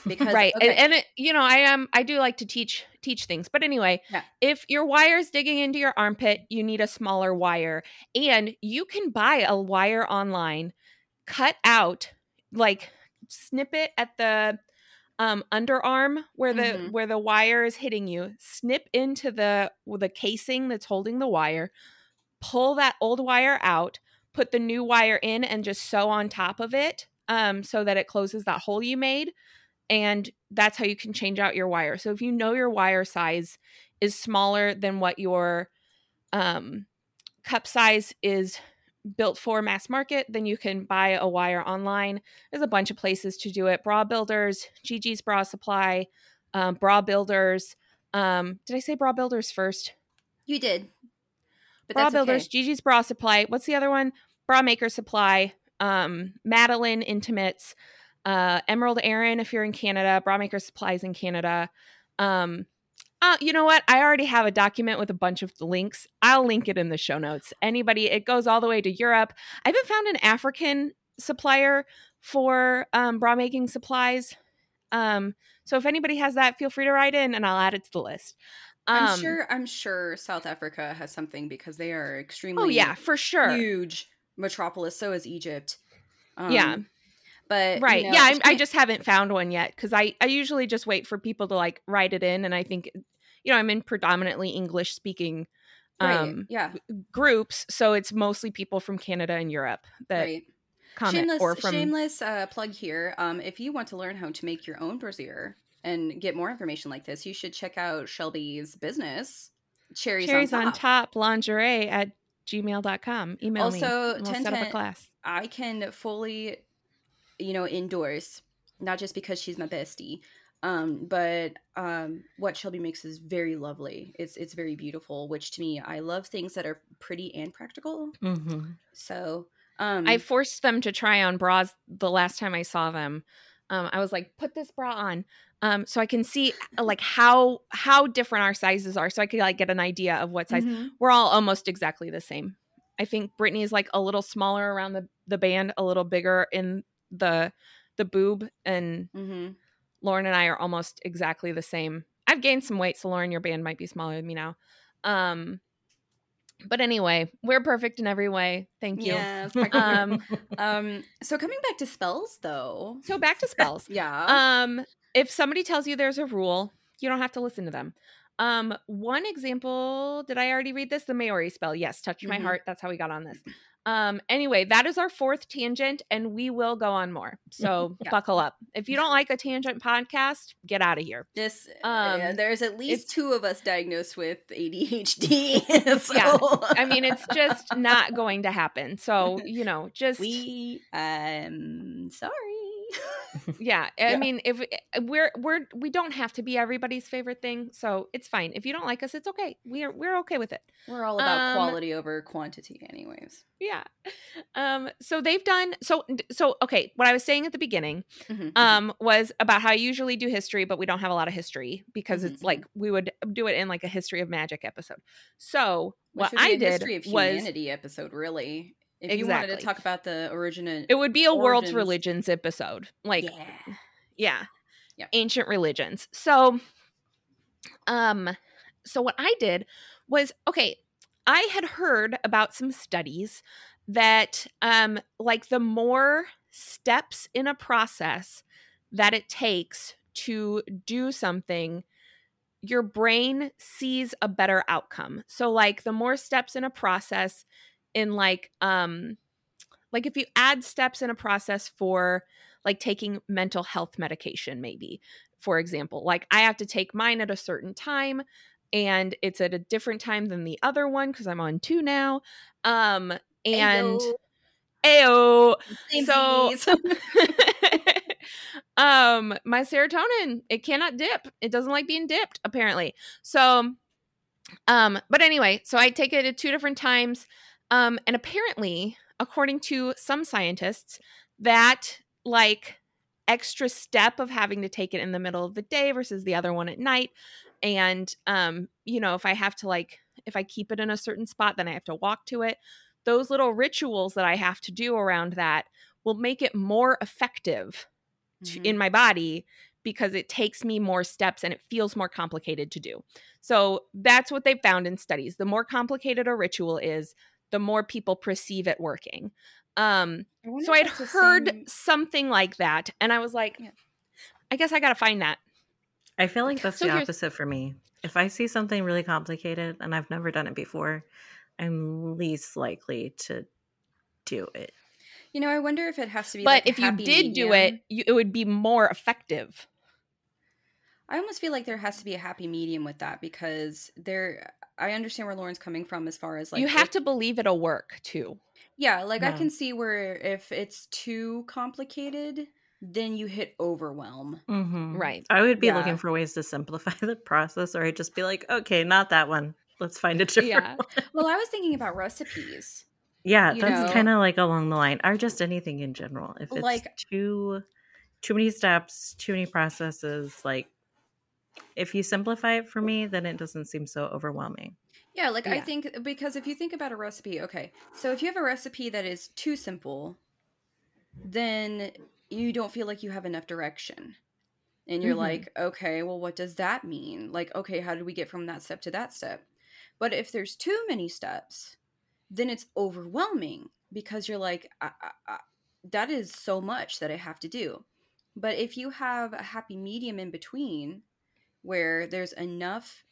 Because right okay, and, and it you know i am i do like to teach teach things but anyway Yeah. if your wire is digging into your armpit you need a smaller wire and you can buy a wire online cut out like snip it at the um underarm where the Mhm. where the wire is hitting you snip into the the casing that's holding the wire pull that old wire out put the new wire in and just sew on top of it um so that it closes that hole you made and that's how you can change out your wire. So if you know your wire size is smaller than what your um, cup size is built for mass market, then you can buy a wire online. There's a bunch of places to do it. Bra Builders, Gigi's Bra Supply, um, Bra Builders. Um, did I say Bra Builders first? you did. But Bra Builders, okay. Gigi's Bra Supply. What's the other one? Bra Maker Supply, um, Madalynne Intimates, uh, Emerald Erin if you're in Canada, Bra Maker Supplies in Canada. Um, uh, you know what? I already have a document with a bunch of links. I'll link it in the show notes. Anybody, it goes all the way to Europe. I haven't found an African supplier for um, bra making supplies. Um, so if anybody has that, feel free to write in and I'll add it to the list. I'm Um, sure I'm sure South Africa has something because they are extremely Oh yeah, for sure. huge metropolis. So is Egypt. Um, Yeah. But you right know, yeah I, I just haven't found one yet because I, I usually just wait for people to like write it in and i think you know i'm in predominantly english speaking right, um yeah, groups so it's mostly people from canada and europe that right. comment shameless, or from shameless uh, plug here. Um, if you want to learn how to make your own brassiere and get more information like this, you should check out Shelby's business, Cherries, cherries on, on top. top lingerie at gmail.com email me Also, we'll set up a 1010 class I can fully, you know, indoors, not just because she's my bestie, um, but um, what Shelby makes is very lovely. It's it's very beautiful. Which to me, I love things that are pretty and practical. hmm So um, i forced them to try on bras the last time i saw them um, i was like put this bra on um, so i can see like how how different our sizes are so i could like get an idea of what size mhm. we're all almost exactly the same I think Brittany is like a little smaller around the the band, a little bigger in the the boob, and Mm-hmm. Lauren and I are almost exactly the same. I've gained some weight, so Lauren, your band might be smaller than me now. Um, but anyway, we're perfect in every way. Thank you. Yeah. Um, um. So coming back to spells, though. so back to spells. Yeah. Um, if somebody tells you there's a rule, you don't have to listen to them. Um, one example, did I already read this? The Maori spell. Yes, touch my Mhm. heart. That's how we got on this. Um, anyway, that is our fourth tangent, and we will go on more. So Yeah. buckle up. If you don't like a tangent podcast, get out of here. this. um, yeah, there's at least two of us diagnosed with ADHD. so Yeah, I mean, it's just not going to happen. So, you know, just we. Um. Sorry. yeah. I Yeah. mean, if uh, we're we're we don't have to be everybody's favorite thing, so it's fine. If you don't like us, it's okay. We're we're okay with it. We're all about Um, quality over quantity, anyways. Yeah. Um so they've done so so okay, what I was saying at the beginning Mhm, um was about how I usually do history but we don't have a lot of history because Mhm, it's like we would do it in like a history of magic episode. So what I did history of was humanity episode, really. If you wanted to talk about the origin, it would be a world's religions episode. Like yeah. yeah. Yeah. Ancient religions. So um so what I did was okay, I had heard about some studies that um like the more steps in a process that it takes to do something your brain sees a better outcome. So like the more steps in a process in like um like if you add steps in a process for like taking mental health medication maybe for example like i have to take mine at a certain time and it's at a different time than the other one because i'm on two now um and ayo. So- um my serotonin it cannot dip it doesn't like being dipped apparently so um but anyway so i take it at two different times um and apparently according to some scientists that like extra step of having to take it in the middle of the day versus the other one at night and um you know if i have to like if i keep it in a certain spot then i have to walk to it those little rituals that i have to do around that will make it more effective to, Mhm. in my body because it takes me more steps and it feels more complicated to do. So that's what they found in studies. The more complicated a ritual is, the more people perceive it working. Um, I so I'd heard same- something like that, and I was like, Yeah. I guess I got to find that. I feel like that's So the here's- opposite for me. If I see something really complicated and I've never done it before, I'm least likely to do it. You know, I wonder if it has to be. But like a if you happy did do it, you, it would be more effective. I almost feel like there has to be a happy medium with that because there. I understand where Lauren's coming from as far as like you have if- to believe it'll work too. Yeah, like I can see where if it's too complicated, then you hit overwhelm. Mm-hmm. Right. I would be Yeah. looking for ways to simplify the process, or I'd just be like, okay, not that one. Let's find a different Yeah. one. Well, I was thinking about recipes. Yeah, that's kind of like along the line, or just anything in general. If it's Like- too too many steps, too many processes, like if you simplify it for me, then it doesn't seem so overwhelming. Yeah, like I think because if you think about a recipe, okay, so if you have a recipe that is too simple, then you don't feel like you have enough direction. And you're Mhm. like, okay, well, what does that mean? Like, okay, how do we get from that step to that step? But if there's too many steps, then it's overwhelming because you're like, I, I, I, that is so much that I have to do. But if you have a happy medium in between where there's enough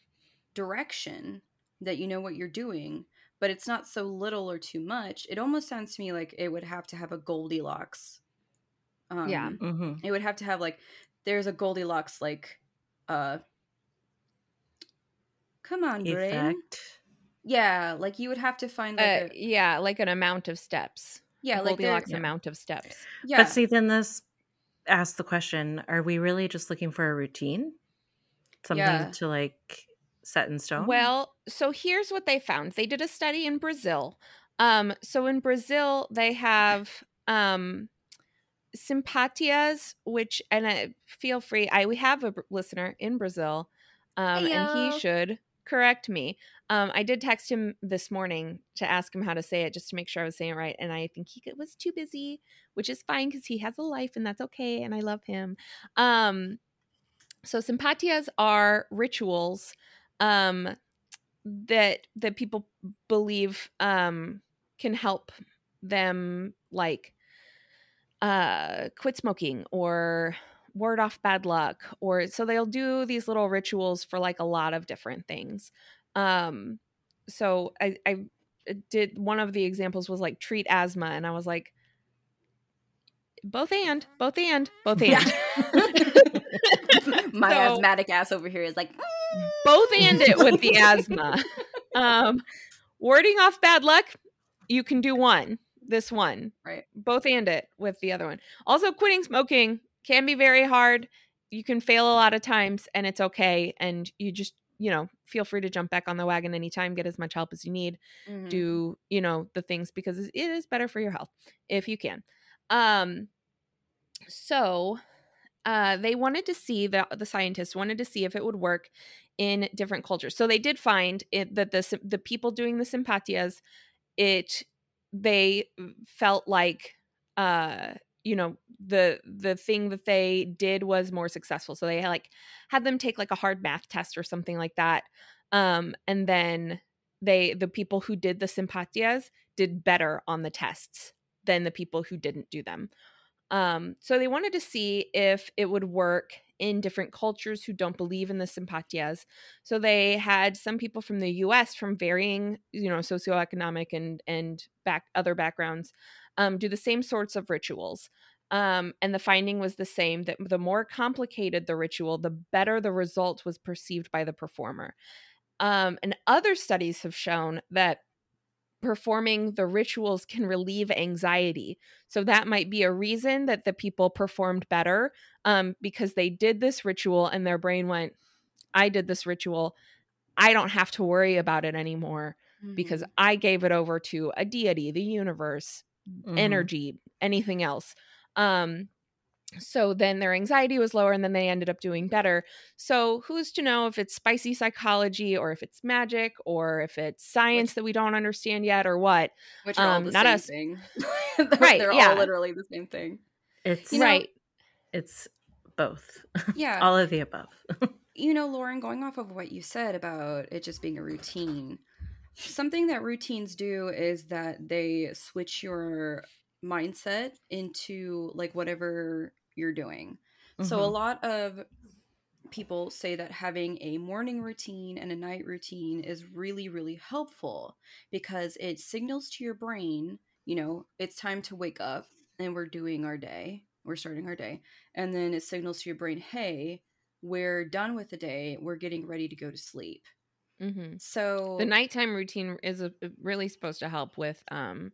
direction that you know what you're doing, but it's not so little or too much, it almost sounds to me like it would have to have a Goldilocks. Um, Yeah. Mm-hmm. It would have to have like, there's a Goldilocks, like, uh, come on, brain. Yeah, like you would have to find like Uh, a, yeah, like an amount of steps. yeah, A like there, Goldilocks Yeah. amount of steps. yeah. But see, then this asks the question: Are we really just looking for a routine, something Yeah. to like set in stone? Well, so here's what they found. They did a study in Brazil. Um, so in Brazil, they have um simpatias, which and I feel free. I we have a listener in Brazil, um, and he should correct me. Um, I did text him this morning to ask him how to say it, just to make sure I was saying it right. And I think he was too busy, which is fine because he has a life and that's okay. And I love him. Um, so simpatias are rituals um, that that people believe um, can help them, like uh, quit smoking or ward off bad luck or so they'll do these little rituals for like a lot of different things. Um so i i did one of the examples was like treat asthma and i was like both and both and both and My So- asthmatic ass over here is like, both and it with the asthma um warding off bad luck you can do one this one right. both and it with the other one. Also, quitting smoking can be very hard. You can fail a lot of times and it's okay. And you just, you know, feel free to jump back on the wagon anytime, get as much help as you need, Mhm. do, you know, the things because it is better for your health if you can. Um, so uh, they wanted to see the the scientists wanted to see if it would work in different cultures. So they did find it that the the people doing the simpatias, it they felt like uh you know the the thing that they did was more successful so they like had them take like a hard math test or something like that um and then they the people who did the simpatias did better on the tests than the people who didn't do them um so they wanted to see if it would work in different cultures who don't believe in the simpatias so they had some people from the US from varying you know socioeconomic and and back other backgrounds um, do the same sorts of rituals. Um, and the finding was the same that the more complicated the ritual the better the result was perceived by the performer. Um, and other studies have shown that performing the rituals can relieve anxiety so that might be a reason that the people performed better um, because they did this ritual and their brain went i did this ritual i don't have to worry about it anymore because Mhm. I gave it over to a deity, the universe, Mhm. energy, anything else. Um, so then their anxiety was lower and then they ended up doing better. So who's to know if it's spicy psychology or if it's magic or if it's science that we don't understand yet or what? which are all um, the not same us. thing. they're, Right, They're yeah. all literally the same thing. It's You know- right. it's both. Yeah. All of the above. you know, Lauren, going off of what you said about it just being a routine, something that routines do is that they switch your mindset into like whatever you're doing. So a Mhm. lot of people say that having a morning routine and a night routine is really really helpful because it signals to your brain, you know, it's time to wake up and we're doing our day. We're starting our day. And then it signals to your brain, "Hey, we're done with the day. We're getting ready to go to sleep." hmm So The nighttime routine is a, really supposed to help with um,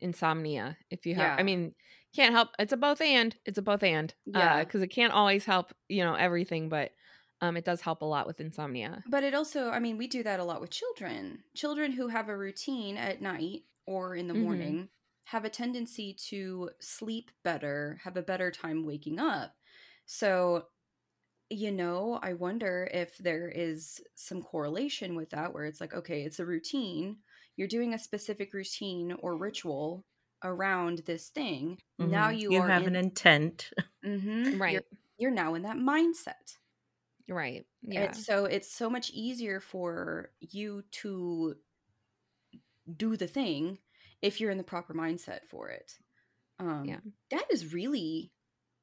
insomnia. If you have, I mean, can't help. It's a both and. It's a both and. Yeah. because it can't always help. You know everything, but um, it does help a lot with insomnia. But it also, I mean, we do that a lot with children. Children who have a routine at night or in the Mhm. morning have a tendency to sleep better, have a better time waking up. So, you know, I wonder if there is some correlation with that where it's like, okay, it's a routine. You're doing a specific routine or ritual around this thing. Now Mhm. you, you are have in, an intent. Mhm. Right. You're, you're now in that mindset. Right. Yeah. And so it's so much easier for you to do the thing if you're in the proper mindset for it. Um, Yeah. That is really,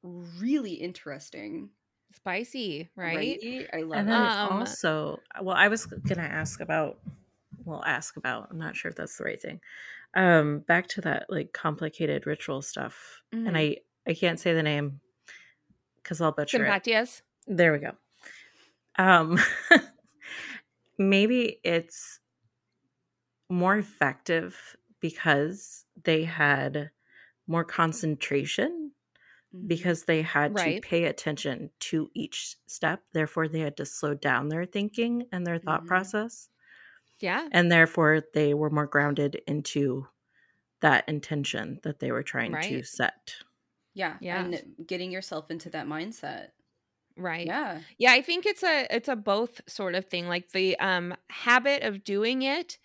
really interesting. Spicy, right? I love And it. then Um, also, well, I was gonna ask about, well, ask about. I'm not sure if that's the right thing. Um, back to that like complicated ritual stuff, Mhm. and I I can't say the name because I'll butcher it. Simpatias. There we go. Um, maybe it's more effective because they had more concentration Mhm. because they had Right. to pay attention to each step. Therefore, they had to slow down their thinking and their thought Mhm. process. Yeah. And therefore, they were more grounded into that intention that they were trying to set. yeah, Yeah. and getting yourself into that mindset. Right. Yeah. Yeah, I think it's a it's a both sort of thing. Like the um habit of doing it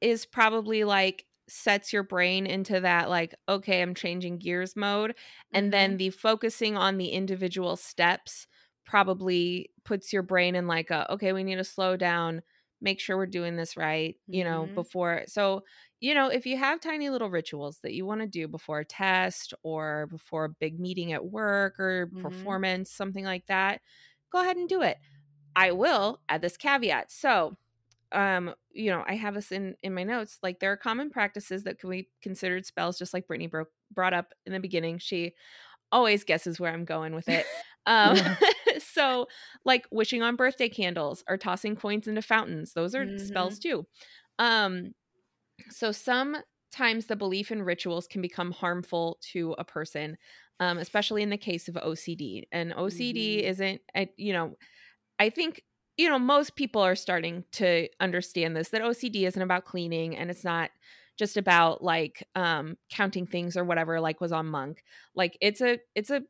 is probably like sets your brain into that like okay, I'm changing gears mode and Mhm. then the focusing on the individual steps probably puts your brain in like a okay, we need to slow down, make sure we're doing this right, you know, Mhm. before so you know, if you have tiny little rituals that you want to do before a test or before a big meeting at work or Mhm. performance, something like that, go ahead and do it. I will add this caveat. So, um, you know, I have this in in my notes. Like there are common practices that can be considered spells, just like Brittany broke brought up in the beginning. She always guesses where I'm going with it. Um, so like wishing on birthday candles or tossing coins into fountains. Those are spells too. Um, so sometimes the belief in rituals can become harmful to a person, um, especially in the case of OCD. And OCD Mhm. isn't, I, you know, I think you know most people are starting to understand this that OCD isn't about cleaning and it's not just about like um counting things or whatever like was on monk like it's a it's a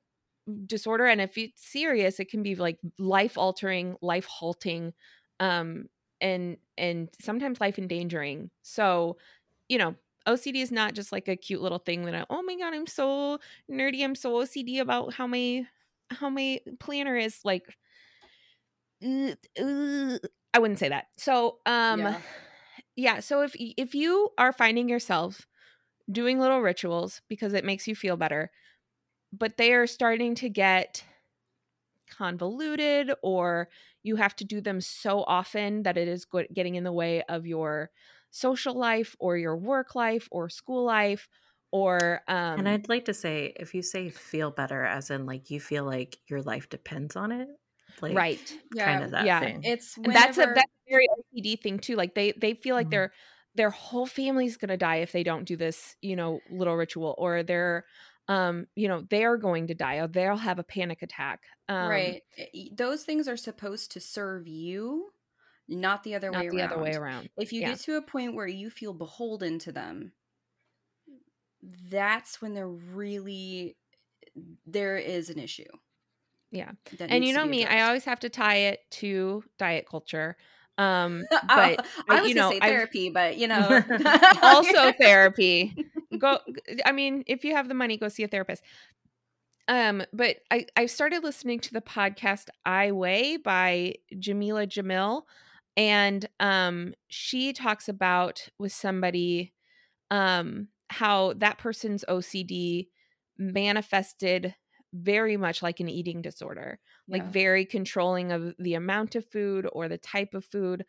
disorder and if it's serious it can be like life altering life halting um and and sometimes life endangering so you know ocd is not just like a cute little thing that I, oh my god i'm so nerdy i'm so ocd about how my how my planner is like uh, uh, i wouldn't say that so um yeah. Yeah. so if if you are finding yourself doing little rituals because it makes you feel better but they are starting to get convoluted or you have to do them so often that it is getting in the way of your social life or your work life or school life or um and I'd like to say, if you say feel better, as in like you feel like your life depends on it, like right Yeah. kind of that yeah. thing. It's and that's a whenever- that's a very OCD thing too. Like they they feel like Mhm. their their whole family's gonna die if they don't do this, you know, little ritual, or they're um, you know, they are going to die, or they'll have a panic attack. Um, right. Those things are supposed to serve you, not the other Not way the around. other way around. If you Yeah. get to a point where you feel beholden to them, that's when they're really there is an issue. Yeah. And you know me, I always have to tie it to diet culture. Um, but I I- was you gonna know, say I've- therapy, but you know, also therapy. Go I mean, if you have the money, go see a therapist. Um, but I I started listening to the podcast I Weigh by Jameela Jamil and um she talks about with somebody um how that person's OCD manifested very much like an eating disorder like Yeah. very controlling of the amount of food or the type of food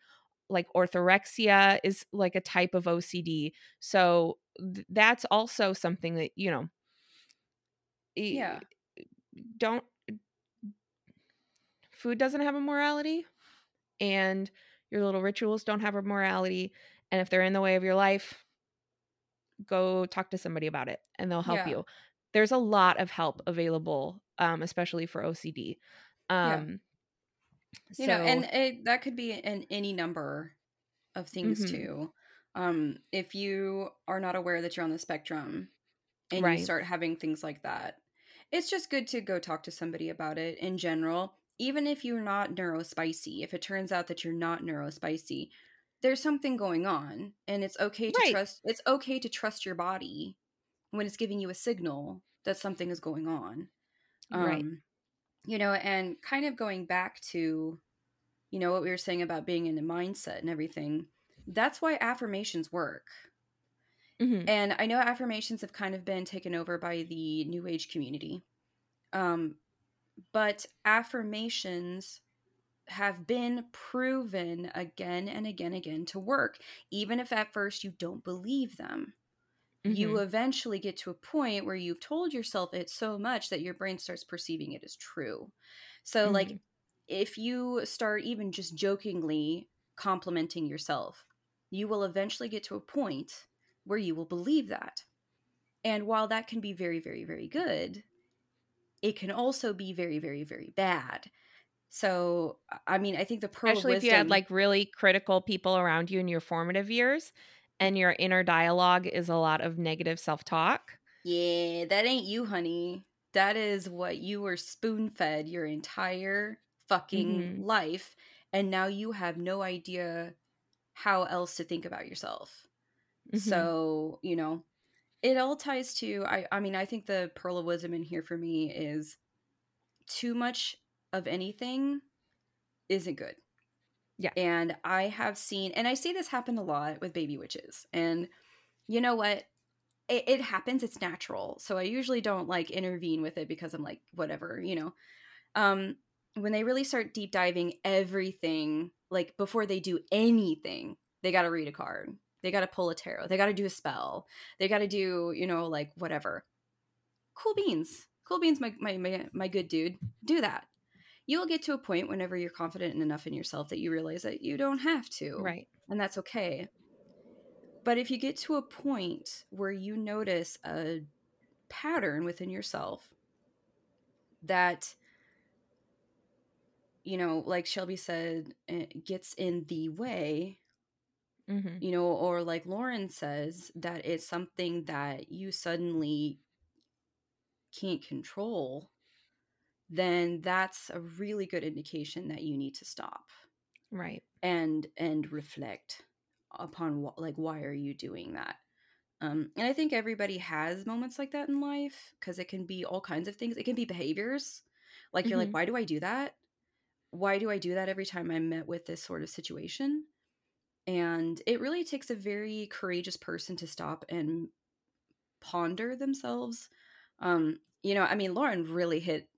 like orthorexia is like a type of OCD so th- that's also something that you know Yeah. don't food doesn't have a morality and your little rituals don't have a morality and if they're in the way of your life go talk to somebody about it and they'll help Yeah. you there's a lot of help available um especially for ocd Yeah. um you know, and it, that could be in any number of things Mhm. too. Um, if you are not aware that you're on the spectrum and Right. you start having things like that, it's just good to go talk to somebody about it in general. Even if you're not neurospicy, if it turns out that you're not neurospicy, there's something going on, and it's okay to Right. trust. It's okay to trust your body when it's giving you a signal that something is going on. Right. Um you know and kind of going back to you know what we were saying about being in a mindset and everything that's why affirmations work. Mhm. and i know affirmations have kind of been taken over by the new age community um but affirmations have been proven again and again and again to work even if at first you don't believe them you Mhm. eventually get to a point where you've told yourself it so much that your brain starts perceiving it as true. So, like, Mhm. if you start even just jokingly complimenting yourself, you will eventually get to a point where you will believe that. And while that can be very, very, very good, it can also be very, very, very bad. So, I mean, I think the pearl especially if you had like really critical people around you in your formative years and your inner dialogue is a lot of negative self-talk yeah, that ain't you, honey. that is what you were spoon fed your entire fucking Mhm. life. And now you have no idea how else to think about yourself. Mhm. So, you know, it all ties to I I mean, I think the pearl of wisdom in here for me is too much of anything isn't good. Yeah. And I have seen and I see this happen a lot with baby witches. And you know what? It, it happens, it's natural. So I usually don't like intervene with it because I'm like, whatever, you know. Um when they really start deep diving everything, like before they do anything, they gotta read a card they got to pull a tarot. They got to do a spell. They got to do, you know, like whatever. Cool beans. Cool beans, my, my, my, my good dude. Do that. You'll get to a point whenever you're confident enough in yourself that you realize that you don't have to. Right. And that's okay. But if you get to a point where you notice a pattern within yourself that, you know, like Shelby said, eh, gets in the way Mhm. you know, or like Lauren says, that it's something that you suddenly can't control, then that's a really good indication that you need to stop. Right. and and reflect upon what like why are you doing that? Um and i think everybody has moments like that in life because it can be all kinds of things. It can be behaviors. Like you're like Mhm. why do i do that? Why do i do that every time i'm met with this sort of situation? And it really takes a very courageous person to stop and ponder themselves. Um you know i mean lauren really hit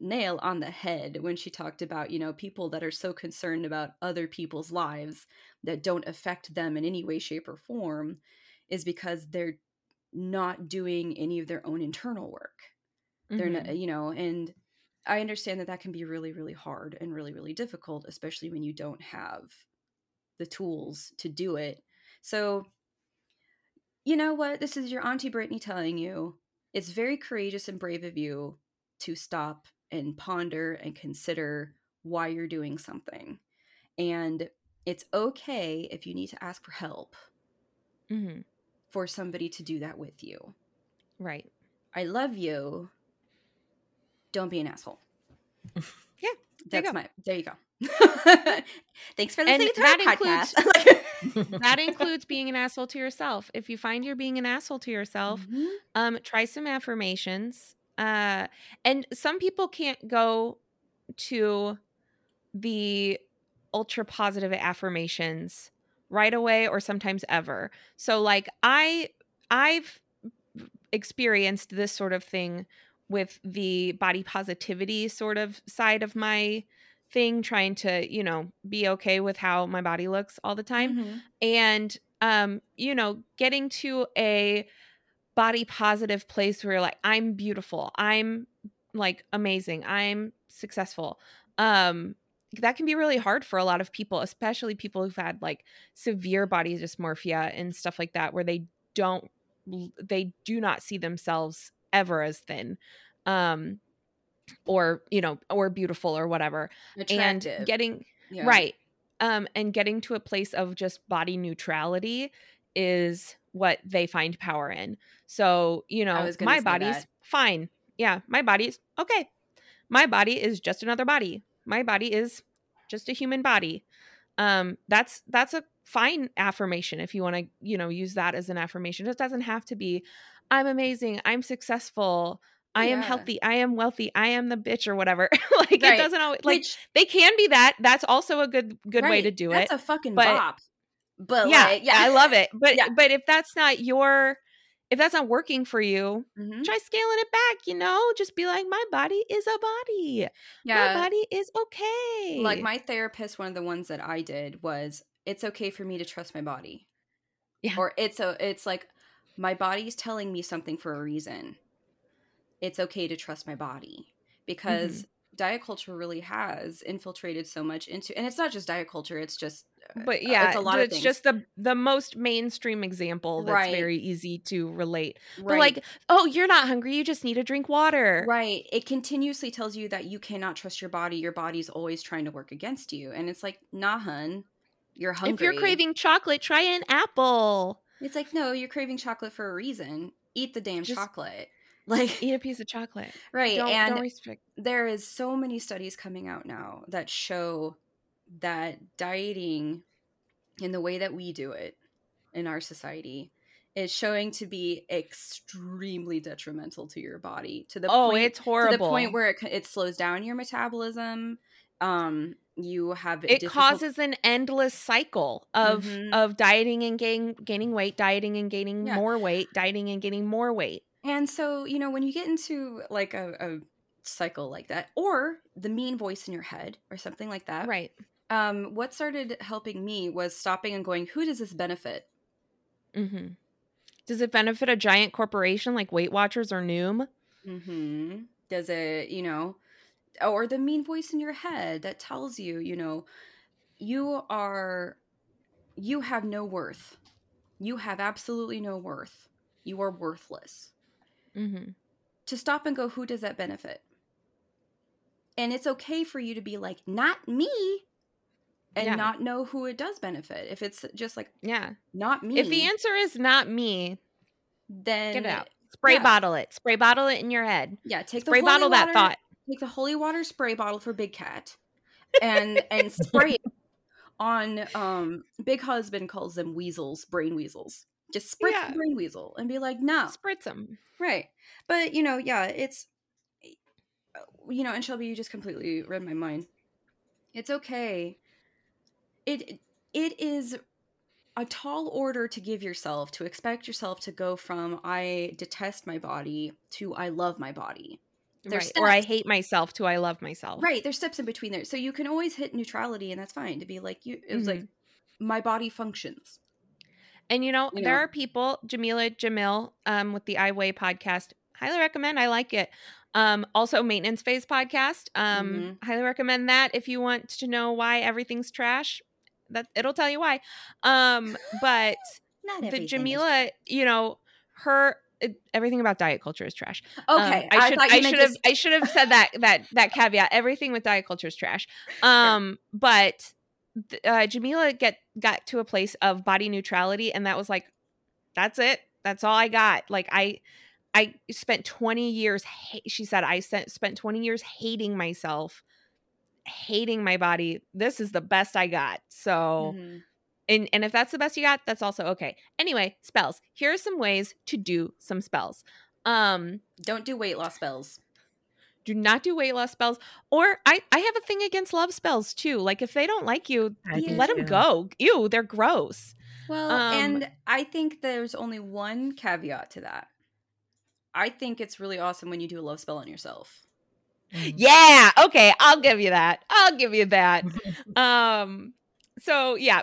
nail on the head when she talked about you know people that are so concerned about other people's lives that don't affect them in any way shape or form is because they're not doing any of their own internal work. They're Mhm. not you know and i understand that that can be really really hard and really really difficult especially when you don't have the tools to do it. So you know what? This is your auntie brittany telling you it's very courageous and brave of you to stop and ponder and consider why you're doing something and it's okay if you need to ask for help Mhm. for somebody to do that with you Right. i love you don't be an asshole Yeah, there you that's go. my there you go thanks for And listening to that our includes- podcast That includes being an asshole to yourself. If you find you're being an asshole to yourself, Mhm. um try some affirmations uh and some people can't go to the ultra positive affirmations right away or sometimes ever so like i i've experienced this sort of thing with the body positivity sort of side of my thing trying to you know be okay with how my body looks all the time Mhm. and um you know getting to a body positive place where you're like i'm beautiful i'm like amazing i'm successful um that can be really hard for a lot of people especially people who've had like severe body dysmorphia and stuff like that where they don't they do not see themselves ever as thin um or you know or beautiful or whatever Attractive. and getting Yeah. right um and getting to a place of just body neutrality is what they find power in. So you know my body's that. fine. Yeah my body's okay. My body is just another body. My body is just a human body. Um that's that's a fine affirmation if you want to you know use that as an affirmation. It doesn't have to be i'm amazing. I'm successful. I am healthy. I am wealthy. I am the bitch or whatever. Like Right. it doesn't always like Which, they can be that. That's also a good good way to do that's it. That's a fucking but- bop. But yeah, like, yeah, i love it but Yeah. but if that's not your if that's not working for you Mhm. try scaling it back you know just be like my body is a body Yeah, my body is okay like my therapist one of the ones that i did was it's okay for me to trust my body Yeah. or it's a it's like my body's telling me something for a reason it's okay to trust my body because Mm-hmm. Diet culture really has infiltrated so much into and it's not just diet culture it's just but uh, yeah it's a lot of it's things. just the the most mainstream example that's Right. very easy to relate but like oh you're not hungry you just need to drink water right it continuously tells you that you cannot trust your body your body's always trying to work against you and it's like nah hun you're hungry if you're craving chocolate try an apple It's like, no, you're craving chocolate for a reason. Eat the damn Just- chocolate. Like Eat a piece of chocolate. right, Don't, and don't there is so many studies coming out now that show that dieting in the way that we do it in our society is showing to be extremely detrimental to your body to the Oh, point it's to horrible. the point where it, it slows down your metabolism um you have it difficult- causes an endless cycle of Mhm. of dieting and gain, gaining weight, dieting and gaining Yeah. more weight, dieting and gaining more weight. And so, you know, when you get into like a, a cycle like that, or the mean voice in your head, or something like that, Right. um, what started helping me was stopping and going, who does this benefit? hmm Does it benefit a giant corporation like Weight Watchers or Noom? Mm-hmm. Does it, you know, or the mean voice in your head that tells you, you know, you are, you have no worth. You have absolutely no worth. You are worthless. Hmm to stop and go, who does that benefit? And it's okay for you to be like, not me, and Yeah. not know who it does benefit. If it's just like, Yeah. not me, If the answer is not me, then get it out. Spray yeah. bottle it. Spray bottle it in your head. Yeah, take Spray the holy bottle that water- thought. Take the holy water spray bottle for Big Cat, and and spray it on. Um, Big Husband calls them weasels, brain weasels. Just spritz Yeah. the brain weasel and be like, no, Spritz them. Right. But, you know, yeah, it's, oh, you know, and Shelby, you just completely read my mind. It's okay. It, it is a tall order to give yourself, to expect yourself to go from I detest my body to I love my body. There's Right. Or I hate myself to I love myself. Right. There's steps in between there. So you can always hit neutrality and that's fine to be like, you, it was like, mm-hmm. my body functions. And you know, You there know. are people, Jameela Jamil, um, with the I Weigh podcast. Highly recommend. I like it. Um, also maintenance phase podcast. Um, Mm-hmm. highly recommend that if you want to know why everything's trash. That it'll tell you why. Um, but the is- Jameela, you know, her it, everything about diet culture is trash. Okay. Um, I should you I should have I should have said that that that caveat. Everything with diet culture is trash. Um, but th- uh, Jameela get got to a place of body neutrality, and that was like, that's it. That's all I got. Like I. I spent 20 years ha- she said I spent spent 20 years hating myself, hating my body. This is the best I got. So, Mhm. and and if that's the best you got, that's also okay. Anyway, spells. Here are some ways to do some spells. Um Don't do weight loss spells. Do not do weight loss spells or i i have a thing against love spells too like if they don't like you let them too. go ew they're gross Well, Um, and I think there's only one caveat to that. I think it's really awesome when you do a love spell on yourself. Mhm. yeah okay i'll give you that i'll give you that um so yeah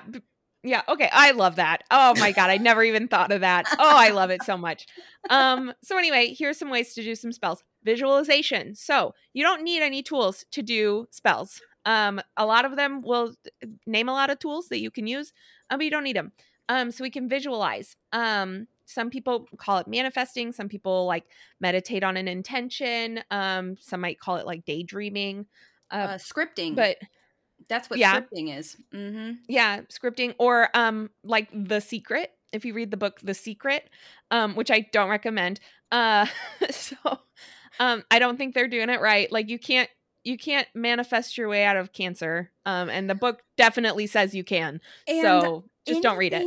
yeah okay i love that oh my god i never even thought of that oh i love it so much um so anyway here's some ways to do some spells visualization so you don't need any tools to do spells um a lot of them will name a lot of tools that you can use uh, but you don't need them um so we can visualize um some people call it manifesting some people like meditate on an intention um some might call it like daydreaming uh, Uh, scripting, but that's what yeah. scripting is. Mm-hmm. yeah scripting or um like the secret if you read the book the secret um which i don't recommend uh so um i don't think they're doing it right like you can't you can't manifest your way out of cancer um and the book definitely says you can so just don't read it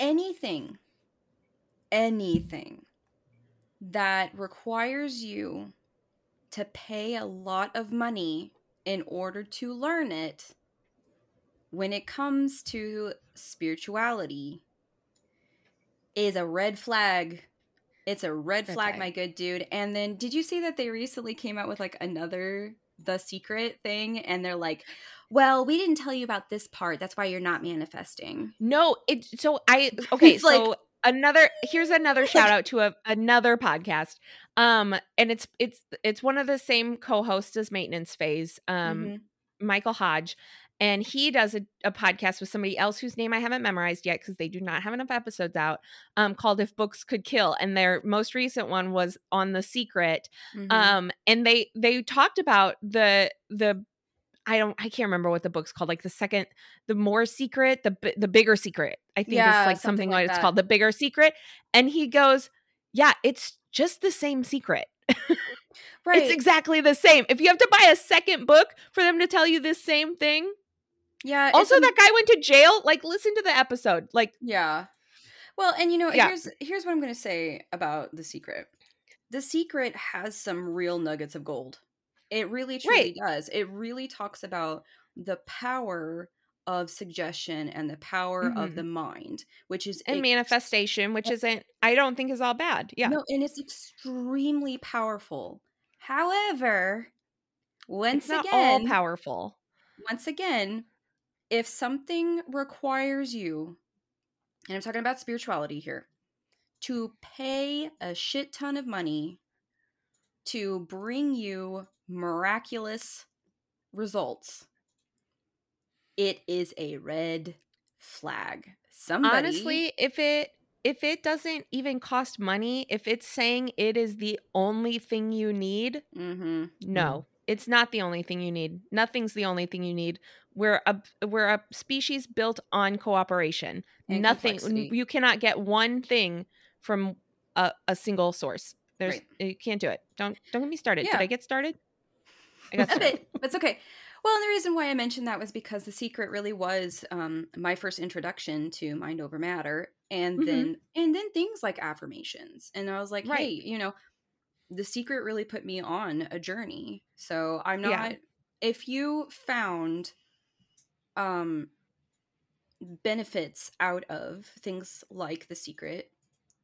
Anything, anything that requires you to pay a lot of money in order to learn it, when it comes to spirituality, is a red flag. It's a red flag, flag. my good dude. And then, did you see that they recently came out with like another The Secret thing? And they're like, well, we didn't tell you about this part. That's why you're not manifesting. No, it so I okay, It's like- so another here's another shout out to a, another podcast. Um and it's it's it's one of the same co-hosts as Maintenance Phase, um Mhm. Michael Hobbes, and he does a, a podcast with somebody else whose name I haven't memorized yet because they do not have enough episodes out, um called If Books Could Kill and their most recent one was on The Secret Mhm. um and they they talked about the the i don't i can't remember what the book's called like the second the more secret the the bigger secret i think Yeah, it's like something something like it's called the bigger secret and he goes yeah it's just the same secret. Right. It's exactly the same. If you have to buy a second book for them to tell you this same thing, yeah. also that guy went to jail. Like, listen to the episode. Like, Yeah. Well, and you know, Yeah. here's here's what I'm going to say about The Secret. The Secret has some real nuggets of gold. It really truly does. It really talks about the power of suggestion and the power of Mhm. the mind, which is and ex- manifestation, which isn't, I don't think is all bad. Yeah. No, and it's extremely powerful. However, once again, all powerful. once again, if something requires you, and I'm talking about spirituality here, to pay a shit ton of money to bring you miraculous results, it is a red flag. Somebody, Honestly, if it if it doesn't even cost money, if it's saying it is the only thing you need, hmm no. It's not the only thing you need. Nothing's the only thing you need. We're a we're a species built on cooperation. And Nothing complexity. you cannot get one thing from a, a single source. There's Right. you can't do it. Don't don't get me started. Yeah. Did I get started? I got a started. bit. That's okay. Well, and the reason why I mentioned that was because The Secret really was um, my first introduction to mind over matter, and Mhm. then and then things like affirmations. And I was like, Right. hey, you know, The Secret really put me on a journey. So I'm not. Yeah. If you found um benefits out of things like The Secret,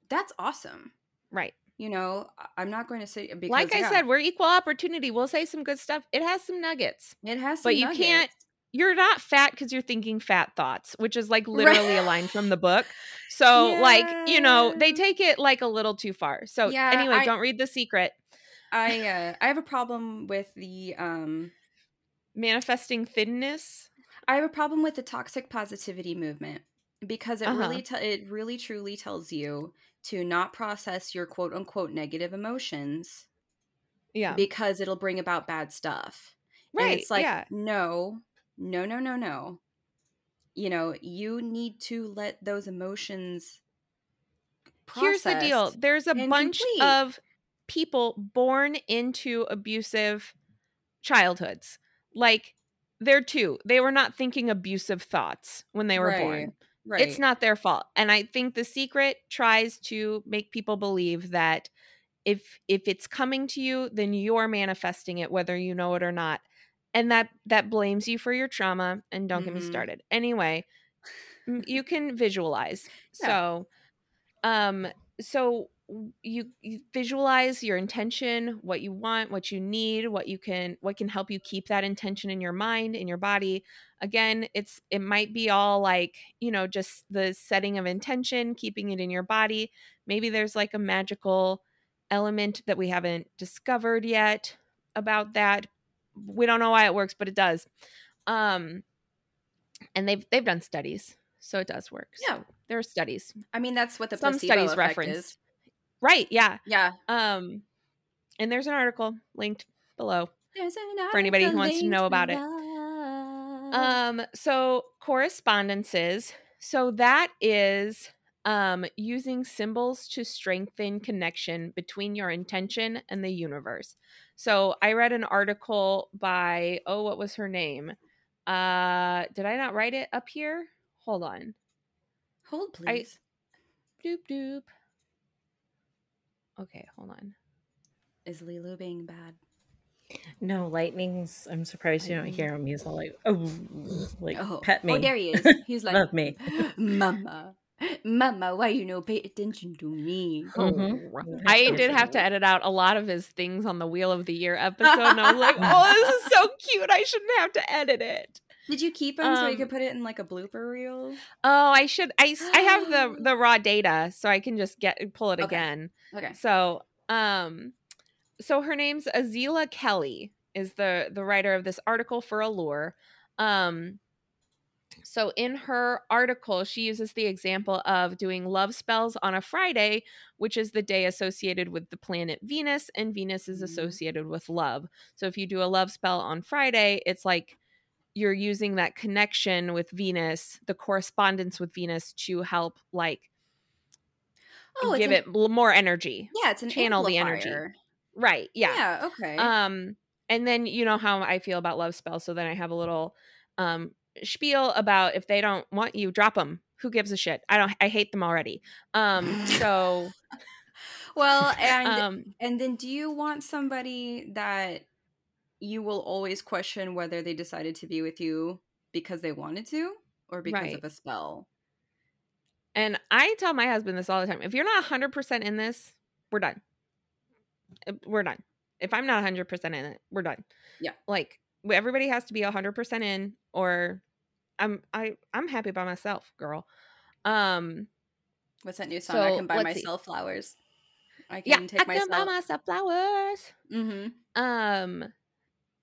that's awesome. Right. You know, I'm not going to say because like I yeah, said, we're equal opportunity. We'll say some good stuff. It has some nuggets. it has, but some you can't- You're not fat because you're thinking fat thoughts, which is like Right. literally a line from the book. So, like, you know, they take it like a little too far. So, Yeah, anyway, I- don't read The Secret. I uh, I have a problem with the um Manifesting thinness. I have a problem with the toxic positivity movement because it Uh-huh. really te- it really truly tells you to not process your quote unquote negative emotions Yeah. because it'll bring about bad stuff. And right. it's like yeah. no, no, no, no, no. You know, you need to let those emotions Here's the deal there's a bunch complete. of people born into abusive childhoods. Like, they're two. They were not thinking abusive thoughts when they were Right. born. Right. It's not their fault. And I think the secret tries to make people believe that if if it's coming to you, then you're manifesting it whether you know it or not. And that that blames you for your trauma and don't get me Mhm. started. Anyway, you can visualize. Yeah. So um so you, you visualize your intention what you want what you need what you can what can help you keep that intention in your mind in your body again it's it might be all like you know just the setting of intention keeping it in your body maybe there's like a magical element that we haven't discovered yet about that we don't know why it works but it does um and they've they've done studies so it does work Yeah. so there are studies I mean, that's what the some studies reference. is. Right yeah Yeah. um and there's an article linked below There's an For anybody who wants to know about it. Um, so correspondences. So that is um using symbols to strengthen connection between your intention and the universe. So I read an article by oh, what was her name? Uh did I not write it up here? Hold on. Hold, I- please. Doop doop. Okay, hold on. Is Lulu being bad? No, lightning's. I'm surprised you don't hear him. He's all like, oh, like oh, pet me, Oh, there he is. He's like, love me. Mama, Mama, why you no pay attention to me? Mhm. Oh, I did have to edit out a lot of his things on the Wheel of the Year episode, and I was like, "Oh, this is so cute! I shouldn't have to edit it." Did you keep him so you Um, could put it in like a blooper reel? Oh, I should. I I have the the raw data, so I can just get pull it Okay. again. Okay. So, um, so her name's Aliza Kelly is the the writer of this article for Allure. Um, so in her article, she uses the example of doing love spells on a Friday, which is the day associated with the planet Venus, and Venus is Mhm. associated with love. So if you do a love spell on Friday, it's like you're using that connection with Venus, the correspondence with Venus to help like Oh, give an- it more energy. Yeah, it's an channel the energy. Right. Yeah. Yeah. Okay. Um, and then you know how I feel about love spells, so then I have a little um spiel about if they don't want you, drop them. Who gives a shit? I don't. I hate them already. Um. So. well, and um. and then do you want somebody that you will always question whether they decided to be with you because they wanted to or because Right. of a spell? And I tell my husband this all the time. If you're not 100% in this, we're done. Uh, We're done. If I'm not 100% in it, we're done. Yeah. Like everybody has to be 100% in or I'm I I'm happy by myself, girl. Um What's that new song? I can buy let's see. myself flowers. I yeah, can take I can buy myself. myself flowers. mm-hmm. Um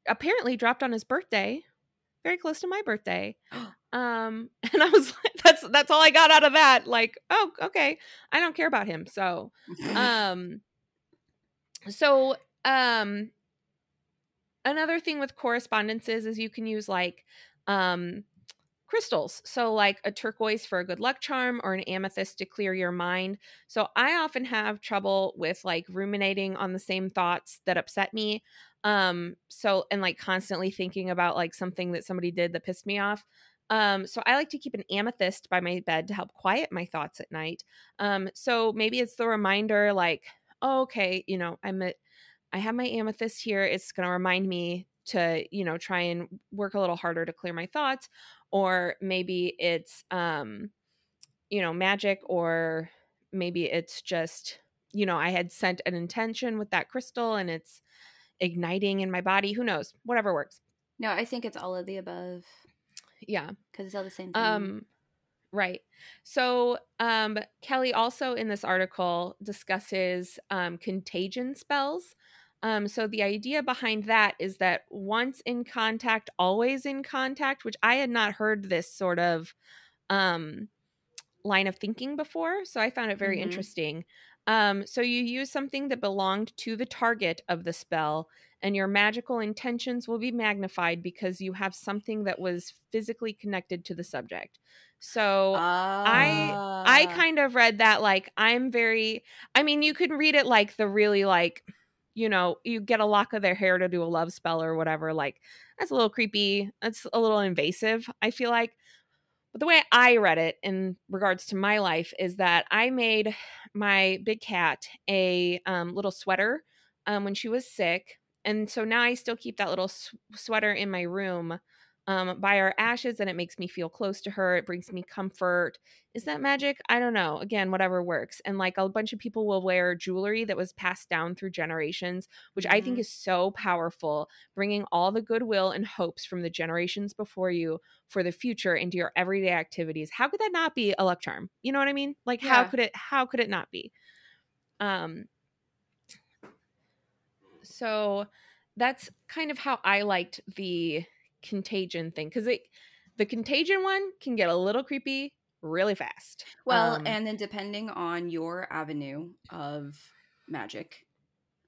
apparently dropped on his birthday, very close to my birthday. Um and I was like that's that's all I got out of that. Like, oh, okay. I don't care about him. So, um so um another thing with correspondences is you can use like um crystals so like a turquoise for a good luck charm or an amethyst to clear your mind so i often have trouble with like ruminating on the same thoughts that upset me um so and like constantly thinking about like something that somebody did that pissed me off. Um so i like to keep an amethyst by my bed to help quiet my thoughts at night. Um so maybe it's the reminder like oh, okay you know i'm at i have my amethyst here. It's going to remind me to you know try and work a little harder to clear my thoughts. Or maybe it's um you know magic or maybe it's just you know i had sent an intention with that crystal and it's igniting in my body who knows whatever works. No, I think it's all of the above. Yeah. Because it's all the same thing. um right. So um kelly also in this article discusses um contagion spells. Um so the idea behind that is that once in contact always in contact which i had not heard this sort of um line of thinking before so i found it very Mhm. interesting um so you use something that belonged to the target of the spell and your magical intentions will be magnified because you have something that was physically connected to the subject so I I Ah. kind of read that like I'm very I mean you could read it like the really like you know you get a lock of their hair to do a love spell or whatever like that's a little creepy that's a little invasive I feel like but the way I read it in regards to my life is that I made my big cat a um, little sweater um, when she was sick and so now I still keep that little s- sweater in my room um, by our ashes and it makes me feel close to her it brings me comfort. Is that magic? I don't know. Again whatever works and like a bunch of people will wear jewelry that was passed down through generations which i think Mhm. is so powerful bringing all the goodwill and hopes from the generations before you for the future into your everyday activities. How could that not be a luck charm? You know what i mean? Like how could it how could it not be? Um so that's kind of how i liked the contagion thing because it the contagion one can get a little creepy really fast Well, Um, and then depending on your avenue of magic,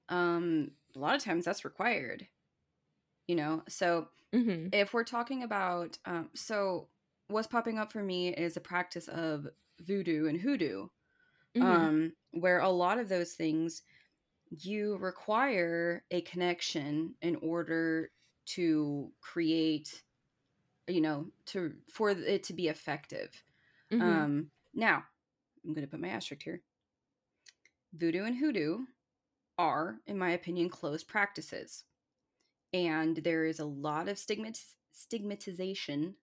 um, a lot of times that's required. You know, so mhm, if we're talking about, um, so what's popping up for me is a practice of voodoo and hoodoo, mhm, um, where a lot of those things you require a connection in order to create, you know, to for it to be effective. mhm. Um, now, I'm going to put my asterisk here. Voodoo and hoodoo are, in my opinion, closed practices. And there is a lot of stigmat- stigmatization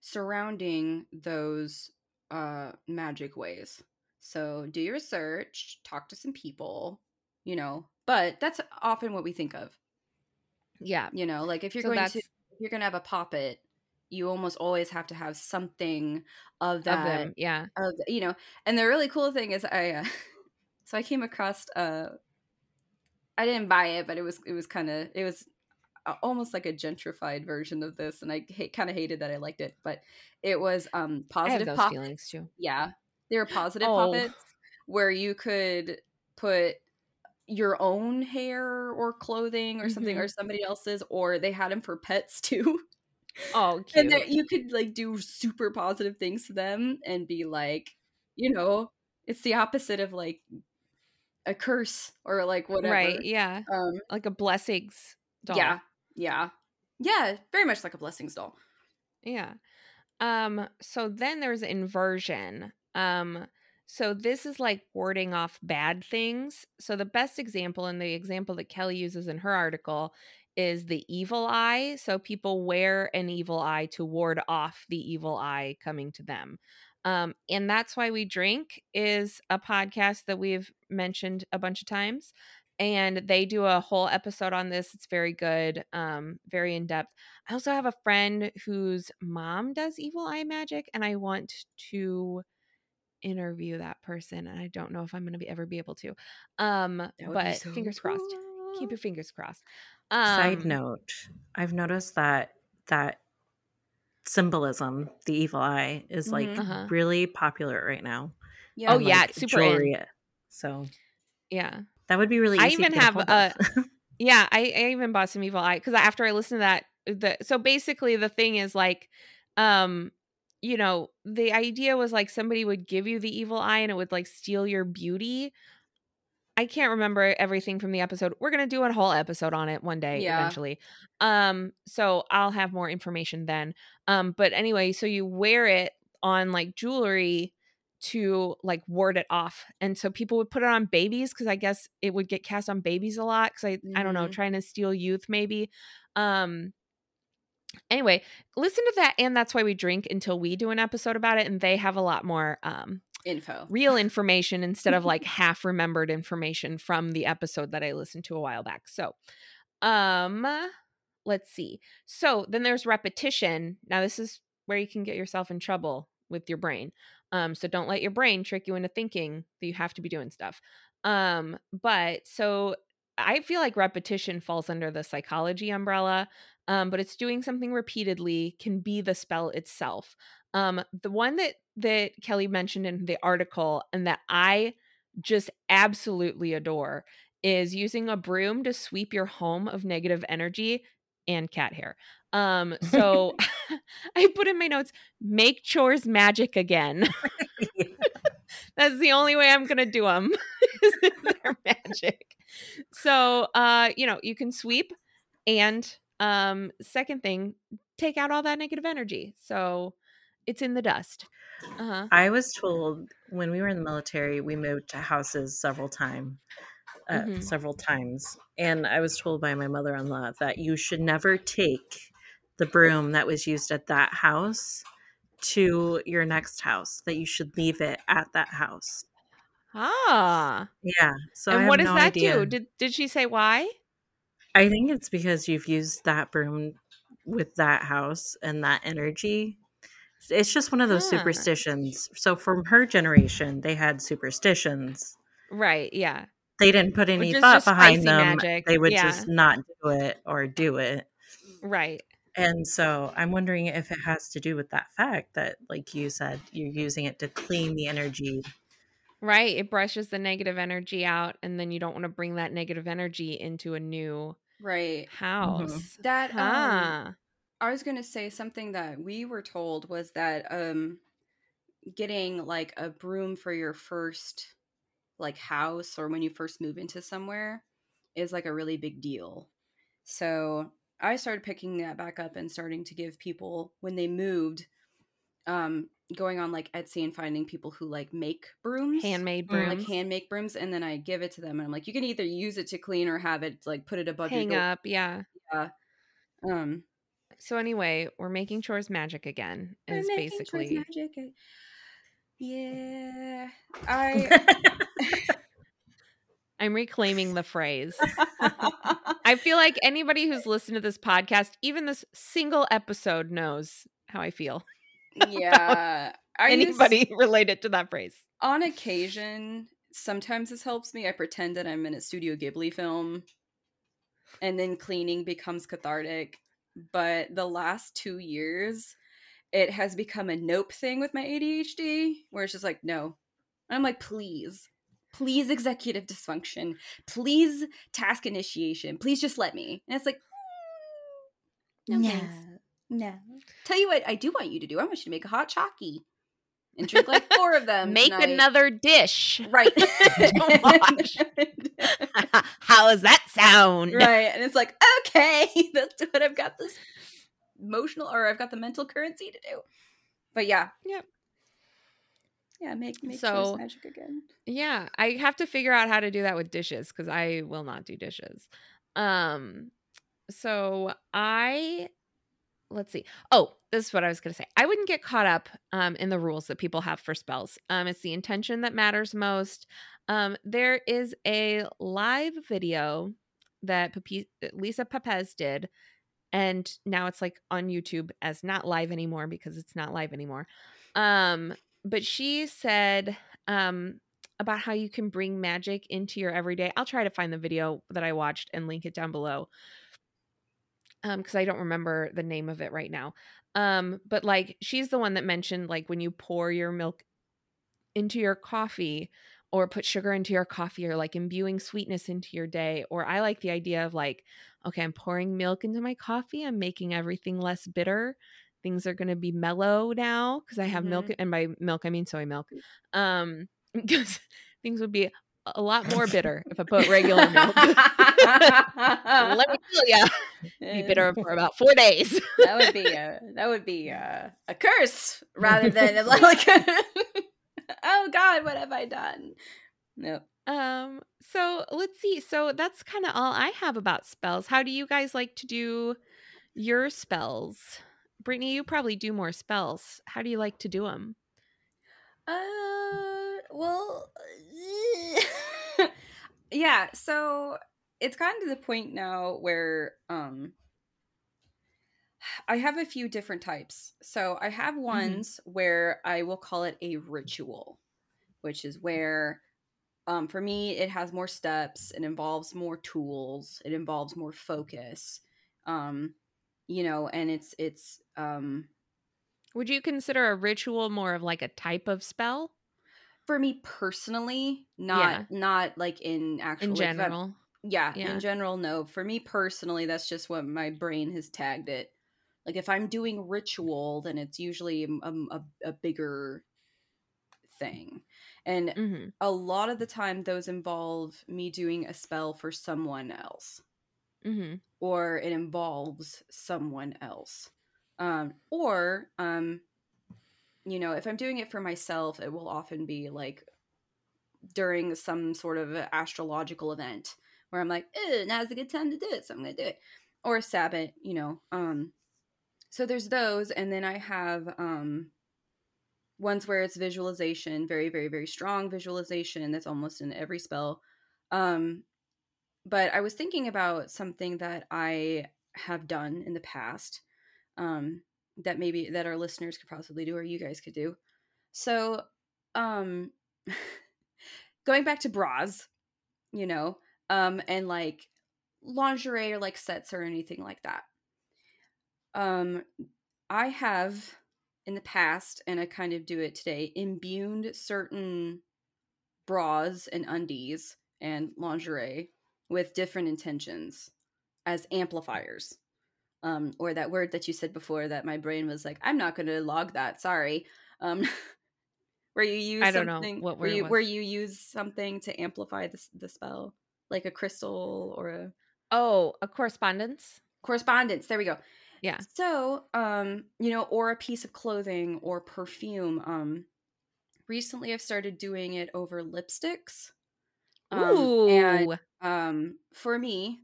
surrounding those uh, magic ways. So do your research, talk to some people, you know, but that's often what we think of. Yeah. You know, like if you're So going to if you're going to have a poppet, you almost always have to have something of of that them yeah. of you know and the really cool thing is i uh, so i came across uh i didn't buy it but it was it was kind of it was almost like a gentrified version of this and i ha- kind of hated that i liked it but it was um positive those pop feelings too. yeah they were positive Oh. puppets where you could put your own hair or clothing or something Mhm. or somebody else's or they had them for pets too oh cute. and that you could like do super positive things to them and be like you know It's the opposite of like a curse or like whatever. Right. Yeah. Um Like a blessings doll. yeah. Yeah. Yeah, very much like a blessings doll. Yeah. Um so then there's inversion. Um so this is like warding off bad things. So the best example and the example that Kelly uses in her article is the evil eye. So people wear an evil eye to ward off the evil eye coming to them. Um and that's why we drink is a podcast that we've mentioned a bunch of times and they do a whole episode on this. It's very good, um very in depth. I also have a friend whose mom does evil eye magic, and I want to interview that person. And I don't know if I'm going to be ever be able to. Um, That would be but so fingers crossed. Keep your fingers crossed. Um, Side note, I've noticed that that symbolism, the evil eye, is like Mhm. Uh-huh. really popular right now. Yeah. Oh, and, yeah, it's super in. jewelry. So Yeah, that would be really I even have a- yeah. I, I even bought some evil eye because after I listened to that, the so basically the thing is like, um, you know, the idea was like somebody would give you the evil eye and it would like steal your beauty. I can't remember everything from the episode. We're gonna do a whole episode on it one day Yeah. eventually. Um, so I'll have more information then. Um, but anyway, so you wear it on like jewelry to like ward it off, and so people would put it on babies because I guess it would get cast on babies a lot because I I don't know Mhm. trying to steal youth maybe. Um, anyway, listen to that, and that's why we drink until we do an episode about it, and they have a lot more um info. real information instead of like half remembered information from the episode that I listened to a while back. So, um let's see. So, then there's repetition. Now this is where you can get yourself in trouble with your brain. Um so don't let your brain trick you into thinking that you have to be doing stuff. Um but so I feel like repetition falls under the psychology umbrella. Um but it's doing something repeatedly can be the spell itself. Um, the one that that Kelly mentioned in the article and that I just absolutely adore is using a broom to sweep your home of negative energy and cat hair. Um, so I put in my notes, make chores magic again. That's the only way I'm gonna do them. is they're magic. So uh, you know, you can sweep and um second thing, take out all that negative energy. So it's in the dust. Uh-huh. I was told when we were in the military, we moved to houses several times, uh, Mhm. several times, and I was told by my mother-in-law that you should never take the broom that was used at that house to your next house. That you should leave it at that house. Ah. Yeah. So I and what does no that idea. do? Did did she say why? I think it's because you've used that broom with that house and that energy. It's just one of those Huh. superstitions. So from her generation, they had superstitions. Right, yeah. They didn't put any thought behind them. magic, They would yeah. just not do it or do it. Right. And so I'm wondering if it has to do with that fact that, like you said, you're using it to clean the energy. Right. It brushes the negative energy out and then you don't want to bring that negative energy into a new Right. house. That um I was going to say something that we were told was that um getting like a broom for your first like house or when you first move into somewhere is like a really big deal. So I started picking that back up and starting to give people when they moved um going on like Etsy and finding people who like make brooms Handmade brooms. like hand make brooms and then I give it to them and I'm like you can either use it to clean or have it like put it above hang your up. Yeah. um So anyway, we're making chores magic again. Is basically magic. Yeah, I. I'm reclaiming the phrase. I feel like anybody who's listened to this podcast, even this single episode, knows how I feel. Yeah, I use- Anybody related to that phrase. on occasion. Sometimes this helps me. I pretend that I'm in a Studio Ghibli film, and then cleaning becomes cathartic. But the last two years, it has become a nope thing with my ADHD, where it's just like no. I'm like, please, please, executive dysfunction, please, task initiation, please just let me. And it's like, "Mm, no, No. thanks. No. Tell you what, I do want you to do. I want you to make a hot chalky. and drink like four of them. Make tonight. another dish. right. How does that sound? right, and it's like okay, that's what I've got this emotional or I've got the mental currency to do. But yeah, Yep. yeah, make make So- magic again. Yeah, I have to figure out how to do that with dishes because I will not do dishes. Um, so I let's see. Oh, this is what I was gonna say. I wouldn't get caught up um in the rules that people have for spells. Um, it's the intention that matters most. Um, there is a live video that Papi- Lisa Pepez did, and now it's like on YouTube as not live anymore because it's not live anymore. Um, but she said um about how you can bring magic into your everyday. I'll try to find the video that I watched and link it down below. Um cuz I don't remember the name of it right now. Um but like she's the one that mentioned like when you pour your milk into your coffee or put sugar into your coffee or like imbuing sweetness into your day or I like the idea of like okay, I'm pouring milk into my coffee, I'm making everything less bitter. Things are going to be mellow now cuz I have milk and by milk I mean soy milk. Um because things would be a lot more bitter if I put regular milk. Let me tell you, be bitter for about four days. that would be a that would be a, a curse rather than a like oh god what have i done no Um, so let's see. So that's kind of all I have about spells. How do you guys like to do your spells? Brittany, you probably do more spells. How do you like to do them? uh well yeah so it's gotten to the point now where um i have a few different types. So i have ones where i will call it a ritual which is where um, for me it has more steps it involves more tools it involves more focus um, you know and it's it's um, Would you consider a ritual more of like a type of spell for me personally not not like in actual in like, general? yeah, Yeah. in general no. For me personally that's just what my brain has tagged it. Like if i'm doing ritual then it's usually a, a, a bigger thing. And hmm a lot of the time those involve me doing a spell for someone else. Hmm or it involves someone else. Um or um you know if i'm doing it for myself it will often be like during some sort of astrological event where i'm like now's a good time to do it so i'm gonna do it. Or a sabbat you know um so there's those and then i have um ones where it's visualization very very very strong visualization that's almost in every spell. Um but i was thinking about something that i have done in the past um that maybe that our listeners could possibly do or you guys could do. So um going back to bras you know um and like lingerie or like sets or anything like that. Um i have in the past and i kind of do it today imbued certain bras and undies and lingerie with different intentions as amplifiers um or that word that you said before that my brain was like i'm not going to log that sorry um where you use I don't know what where you where you use something to amplify the, the spell like a crystal or a Oh, a correspondence. correspondence there we go Yeah. so um you know or a piece of clothing or perfume um recently i've started doing it over lipsticks um, Ooh. and um for me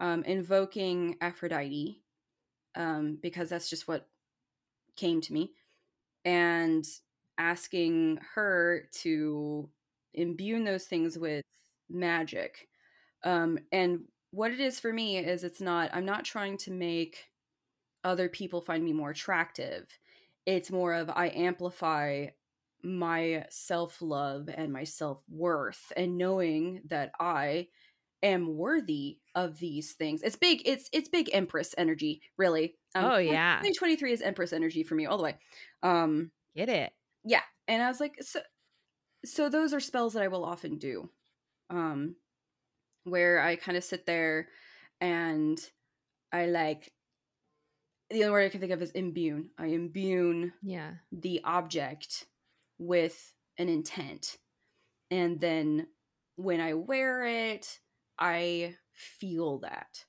um invoking aphrodite um because that's just what came to me and asking her to imbue those things with magic um and what it is for me is it's not i'm not trying to make other people find me more attractive. It's more of i amplify my self-love and my self-worth and knowing that i am worthy of these things it's big it's it's big empress energy really Um, Oh, yeah. 2023 is empress energy for me all the way um Get it. yeah and i was like so so those are spells that i will often do um where i kind of sit there and i like the only word i can think of is imbue i imbue Yeah. the object with an intent. And then when I wear it, I feel that.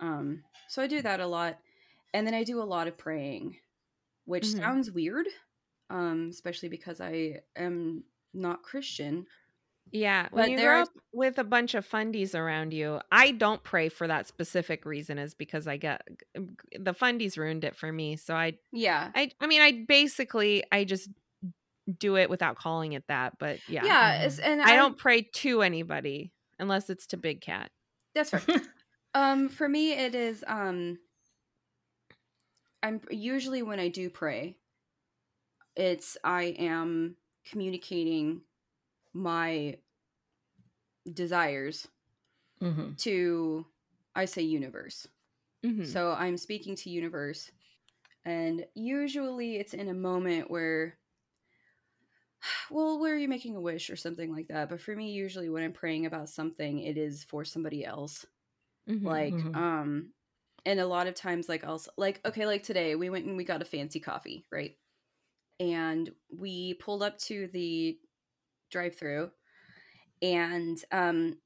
Um, so I do that a lot. And then I do a lot of praying, which Mhm. sounds weird, um, especially because I am not Christian. Yeah, But when you grow up with a bunch of fundies around you, I don't pray for that specific reason. Is because I get the fundies ruined it for me. So I, Yeah. I, I mean, I basically I just do it without calling it that. But yeah, Yeah. Mhm. and I I'm- don't pray to anybody unless it's to Big Cat. That's right. um, for me, it is. Um, I'm usually when I do pray, it's I am communicating my desires Mhm. to I say universe. Mhm. So I'm speaking to universe and usually it's in a moment where well, where are you're making a wish or something like that. But for me, usually when I'm praying about something, it is for somebody else. Mhm. Like, Mhm. um, and a lot of times, like, I'll, s- like, okay, like today, we went and we got a fancy coffee, right? And we pulled up to the drive through and, um,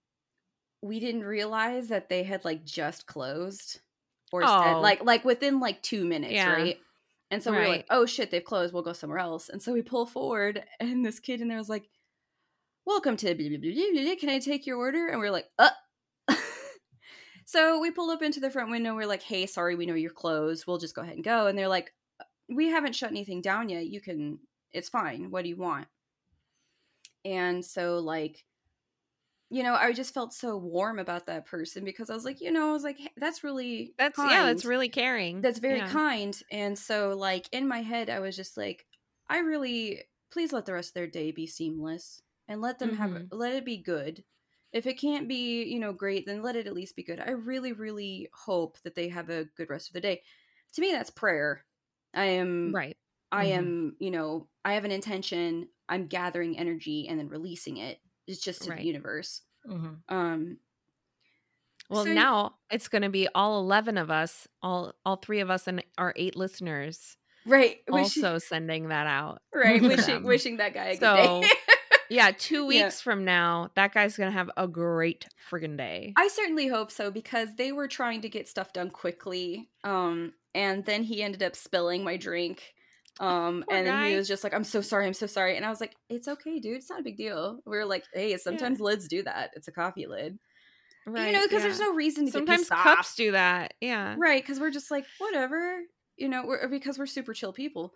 we didn't realize that they had like just closed or said, Oh. like, like within like two minutes, Yeah. right? And so we were like, oh shit, they've closed. We'll go somewhere else. And so we pull forward, and this kid in there was like, welcome to blah, blah, blah, blah, blah. can I take your order? And we are like, uh. so we pulled up into the front window. We're like, hey, sorry, we know you're closed. We'll just go ahead and go. And they're like, we haven't shut anything down yet. You can, it's fine. What do you want? And so, like, you know, I just felt so warm about that person because I was like, you know, I was like, hey, that's really That's yeah, that's really caring. That's very Yeah. kind. And so, like, in my head, I was just like, I really, please let the rest of their day be seamless and let them have, Mhm. let it be good. If it can't be, you know, great, then let it at least be good. I really, really hope that they have a good rest of the day. To me, that's prayer. I am, Right. I Mhm. am, you know, I have an intention. I'm gathering energy and then releasing it. It's just to Right. the universe. Mhm. Um, Well, So- now it's going to be all 11 of us, all all 3 of us and our 8 listeners right. wishing- also sending that out. right. Wishing, them. wishing that guy a good day. Yeah, 2 Yeah. weeks from now, that guy's going to have a great friggin' day. I certainly hope so because they were trying to get stuff done quickly. Um, and then he ended up spilling my drink. Um, Poor and then he was just like, "I'm so sorry, I'm so sorry," and I was like, "It's okay, dude. It's not a big deal." We were like, "Hey, sometimes lids do that. It's a coffee lid, right. you know, because yeah. there's no reason to Sometimes cups off, do that. Yeah. right? Because we're just like, whatever, you know, we're, because we're super chill people.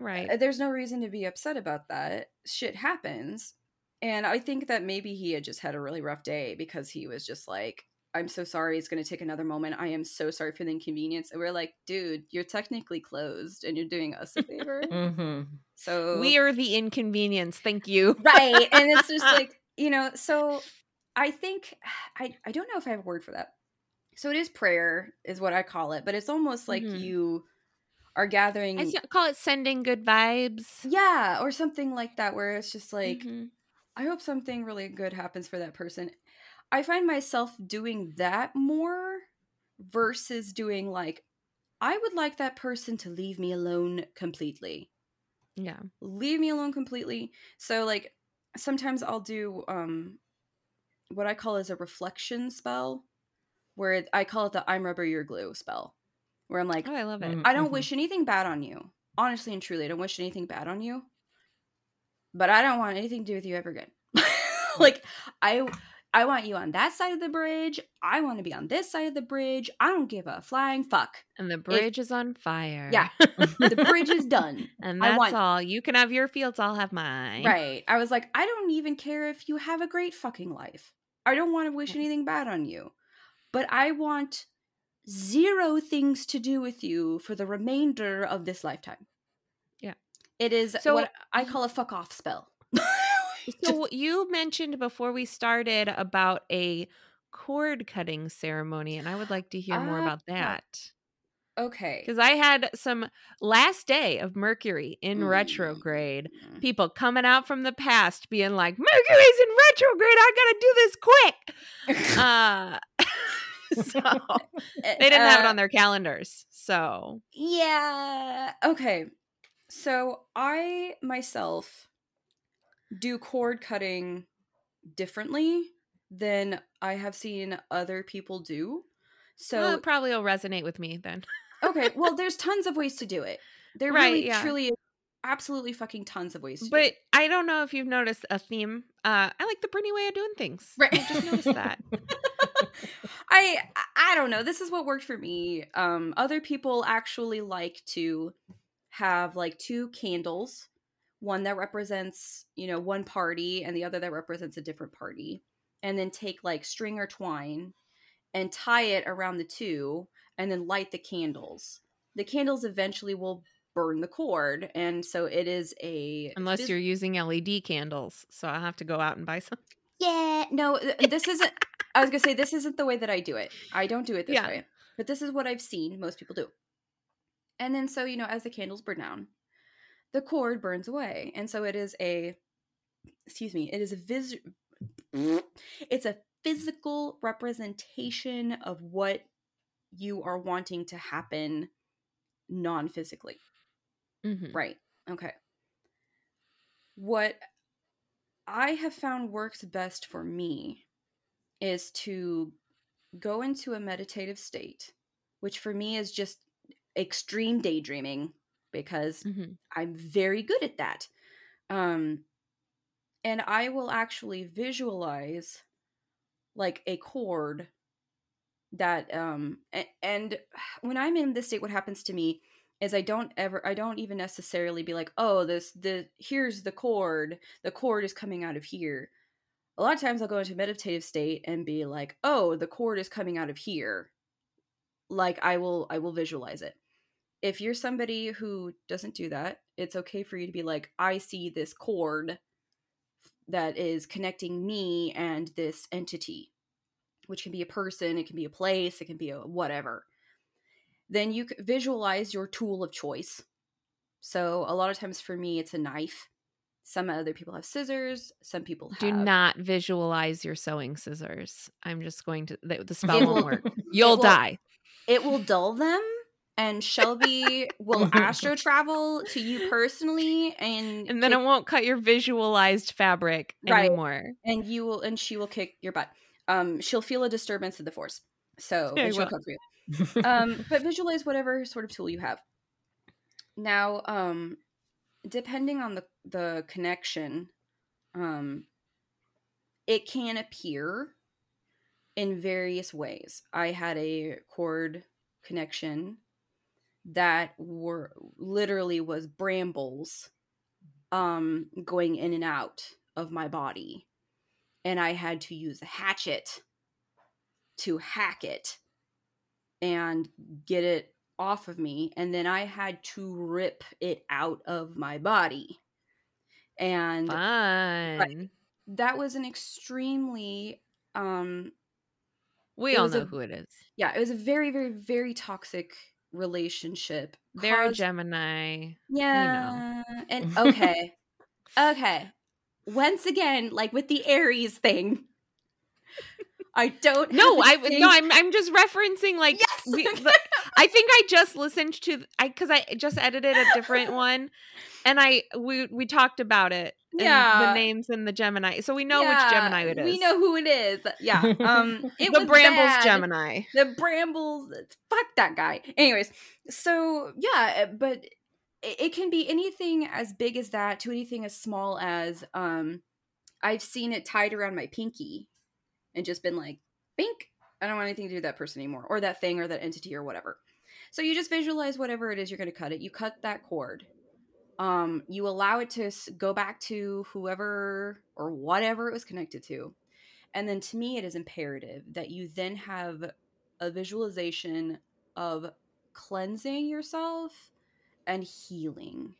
Right. Uh, There's no reason to be upset about that. Shit happens. And I think that maybe he had just had a really rough day because he was just like, I'm so sorry. It's going to take another moment. I am so sorry for the inconvenience. And we're like, dude, you're technically closed and you're doing us a favor. Mhm. So, We are the inconvenience. Thank you. right. And it's just like, you know, so I think, I, I don't know if I have a word for that. So it is prayer, is what I call it, but it's almost like Mhm. you are gathering. I call it sending good vibes. yeah, or something like that, where it's just like, Mhm. I hope something really good happens for that person. I find myself doing that more versus doing like, I would like that person to leave me alone completely. yeah. Leave me alone completely. So like sometimes I'll do um what I call as a reflection spell where I call it the I'm rubber you're glue spell. Where I'm like, Oh, I love it. Mhm. I don't wish anything bad on you. Honestly and truly, I don't wish anything bad on you. But I don't want anything to do with you ever again. like I I want you on that side of the bridge. I want to be on this side of the bridge. I don't give a flying fuck. And the bridge is on fire. Yeah. The bridge is done. and that's want- all. You can have your fields, I'll have mine. Right. I was like, I don't even care if you have a great fucking life. I don't want to wish anything bad on you. But I want zero things to do with you for the remainder of this lifetime. Yeah. It is So- what I call a fuck off spell. So you mentioned before we started about a cord cutting ceremony, and I would like to hear more Ah, about that. okay. Because I had some last day of Mercury in Mm. retrograde. People coming out from the past being like, Mercury's in retrograde. I gotta do this quick. Uh, so they didn't have it Uh, on their calendars. So Yeah. Okay. So I myself do cord cutting differently than I have seen other people do. So Well, it probably will resonate with me then. okay, well, there's tons of ways to do it. There Right, really, yeah. truly, absolutely fucking tons of ways to do But it. I don't know if you've noticed a theme. Uh, I like the Brittany way of doing things. Right. I just noticed that. I I don't know. This is what worked for me. Um, other people actually like to have like two candles, one that represents you know one party and the other that represents a different party, and then take like string or twine and tie it around the two, and then light the candles. The candles eventually will burn the cord, and so it is a Unless phys- you're using LED candles. So I'll have to go out and buy some. Yeah, no, this isn't. I was gonna say this isn't the way that I do it. I don't do it this Yeah. way, but this is what I've seen most people do. And then, so you know, as the candles burn down, the cord burns away, and so it is a, excuse me, it is a vis, it's a physical representation of what you are wanting to happen, non-physically. Mhm. Right. Okay. What I have found works best for me is to go into a meditative state, which for me is just extreme daydreaming because Mhm. I'm very good at that. Um and I will actually visualize like a cord that um a- and when I'm in this state what happens to me is I don't ever I don't even necessarily be like, "Oh, this the here's the cord. The cord is coming out of here." A lot of times I'll go into meditative state and be like, "Oh, the cord is coming out of here." Like I will I will visualize it. If you're somebody who doesn't do that, it's okay for you to be like, "I see this cord that is connecting me and this entity." Which can be a person, it can be a place, it can be a whatever then you visualize your tool of choice. So a lot of times for me, it's a knife. Some other people have scissors. Some people have. Do not visualize your sewing scissors. I'm just going to, the, the spell won't work. You'll will- die. It will dull them, and Shelby will astro travel to you personally, and And then kick- it won't cut your visualized fabric Right. anymore. and you will, and she will kick your butt. Um, she'll feel a disturbance of the force, so Yeah, she'll will. come for you. um, but visualize whatever sort of tool you have. Now, um, depending on the the connection, um, it can appear in various ways. I had a cord connection that were literally was brambles um going in and out of my body and I had to use a hatchet to hack it and get it off of me and then I had to rip it out of my body. And that was an extremely um We all know a- who it is. yeah, it was a very very very toxic relationship. They're a Gemini. Yeah. And okay. okay. Once again, like with the Aries thing. I don't No, I thing- no, I'm I'm just referencing like Yes. we, the- I think I just listened to I because I just edited a different one, and I we we talked about it. Yeah. the names and the Gemini, so we know Yeah, which Gemini it is. We know who it is. Yeah. Um it the was Brambles bad. Gemini. The Brambles fuck that guy. Anyways, so yeah, but it, it can be anything as big as that to anything as small as um I've seen it tied around my pinky and just been like, bink, I don't want anything to do with that person anymore, or that thing, or that entity, or whatever. So you just visualize whatever it is you're going to cut it. You cut that cord. Um, you allow it to go back to whoever or whatever it was connected to. And then to me, it is imperative that you then have a visualization of cleansing yourself and healing.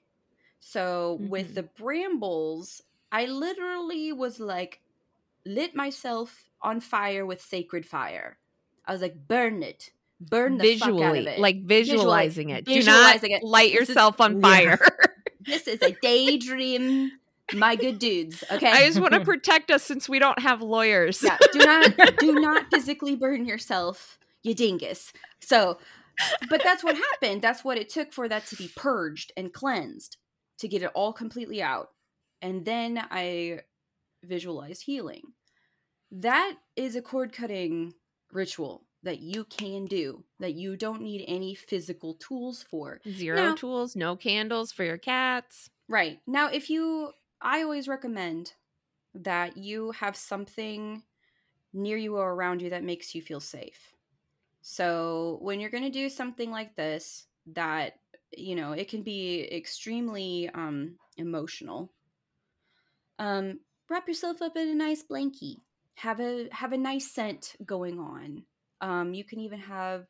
So with Mhm. the brambles, I literally was like, lit myself on fire with sacred fire. I was like, burn it, burn the fuck out of Visually, it. like visualizing it. visualizing Do it. light yourself on Yeah. fire. this is a daydream, my good dudes. Okay, I just want to protect us since we don't have lawyers. yeah, do not do not physically burn yourself, you dingus. So but that's what happened. That's what it took for that to be purged and cleansed to get it all completely out. And then I visualized healing. That is a cord cutting ritual that you can do that you don't need any physical tools for. Zero Now- tools, no candles for your cats. Right. Now, if you, I always recommend that you have something near you or around you that makes you feel safe. So, when you're going to do something like this, that, you know, it can be extremely um, emotional. Um, wrap yourself up in a nice blankie. Have a have a nice scent going on. Um, you can even have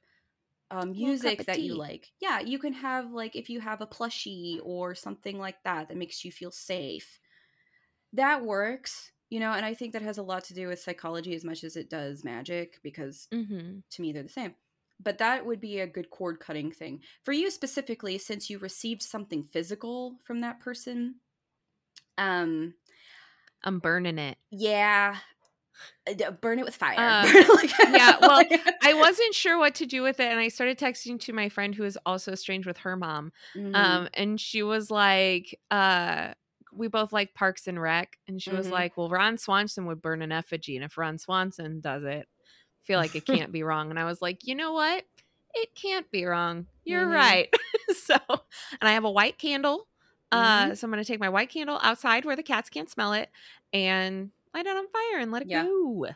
um, music that you like. Yeah, you can have like if you have a plushie or something like that that makes you feel safe. That works, you know, and I think that has a lot to do with psychology as much as it does magic because Mm-hmm. to me they're the same. But that would be a good cord cutting thing. For you specifically since you received something physical from that person. Um I'm burning it. yeah, burn it with fire. Um, it like- yeah, well, I wasn't sure what to do with it, and I started texting to my friend who is also estranged with her mom. Mhm. Um, and she was like, uh, we both like Parks and Rec, and she was Mhm. like, Well, Ron Swanson would burn an effigy, and if Ron Swanson does it, I feel like it can't be wrong. And I was like, you know what? It can't be wrong. You're Mhm. right. so and I have a white candle. Uh, Mm-hmm. so I'm gonna take my white candle outside where the cats can't smell it and light it on fire and let it Yeah. go.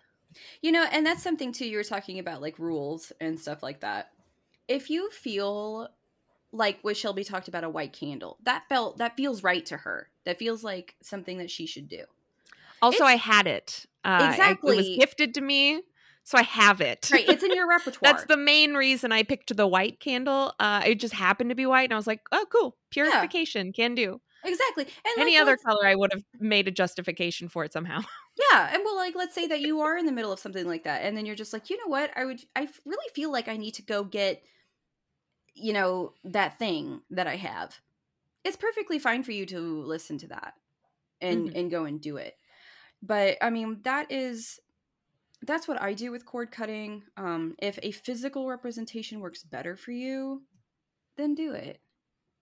You know, and that's something too you were talking about like rules and stuff like that. If you feel like what Shelby talked about a white candle, that felt that feels right to her. That feels like something that she should do. Also, It's- I had it. Uh, I- it was Exactly. gifted to me, so I have it. Right, it's in your repertoire. That's the main reason I picked the white candle. Uh, it just happened to be white, and I was like, "Oh, cool, purification can do." exactly. And Any like, other color, I would have made a justification for it somehow. Yeah, and well, like let's say that you are in the middle of something like that, and then you're just like, you know what? I would, I really feel like I need to go get, you know, that thing that I have. It's perfectly fine for you to listen to that, and Mhm. and go and do it. But I mean, that is, that's what I do with cord cutting. Um, if a physical representation works better for you, then do it.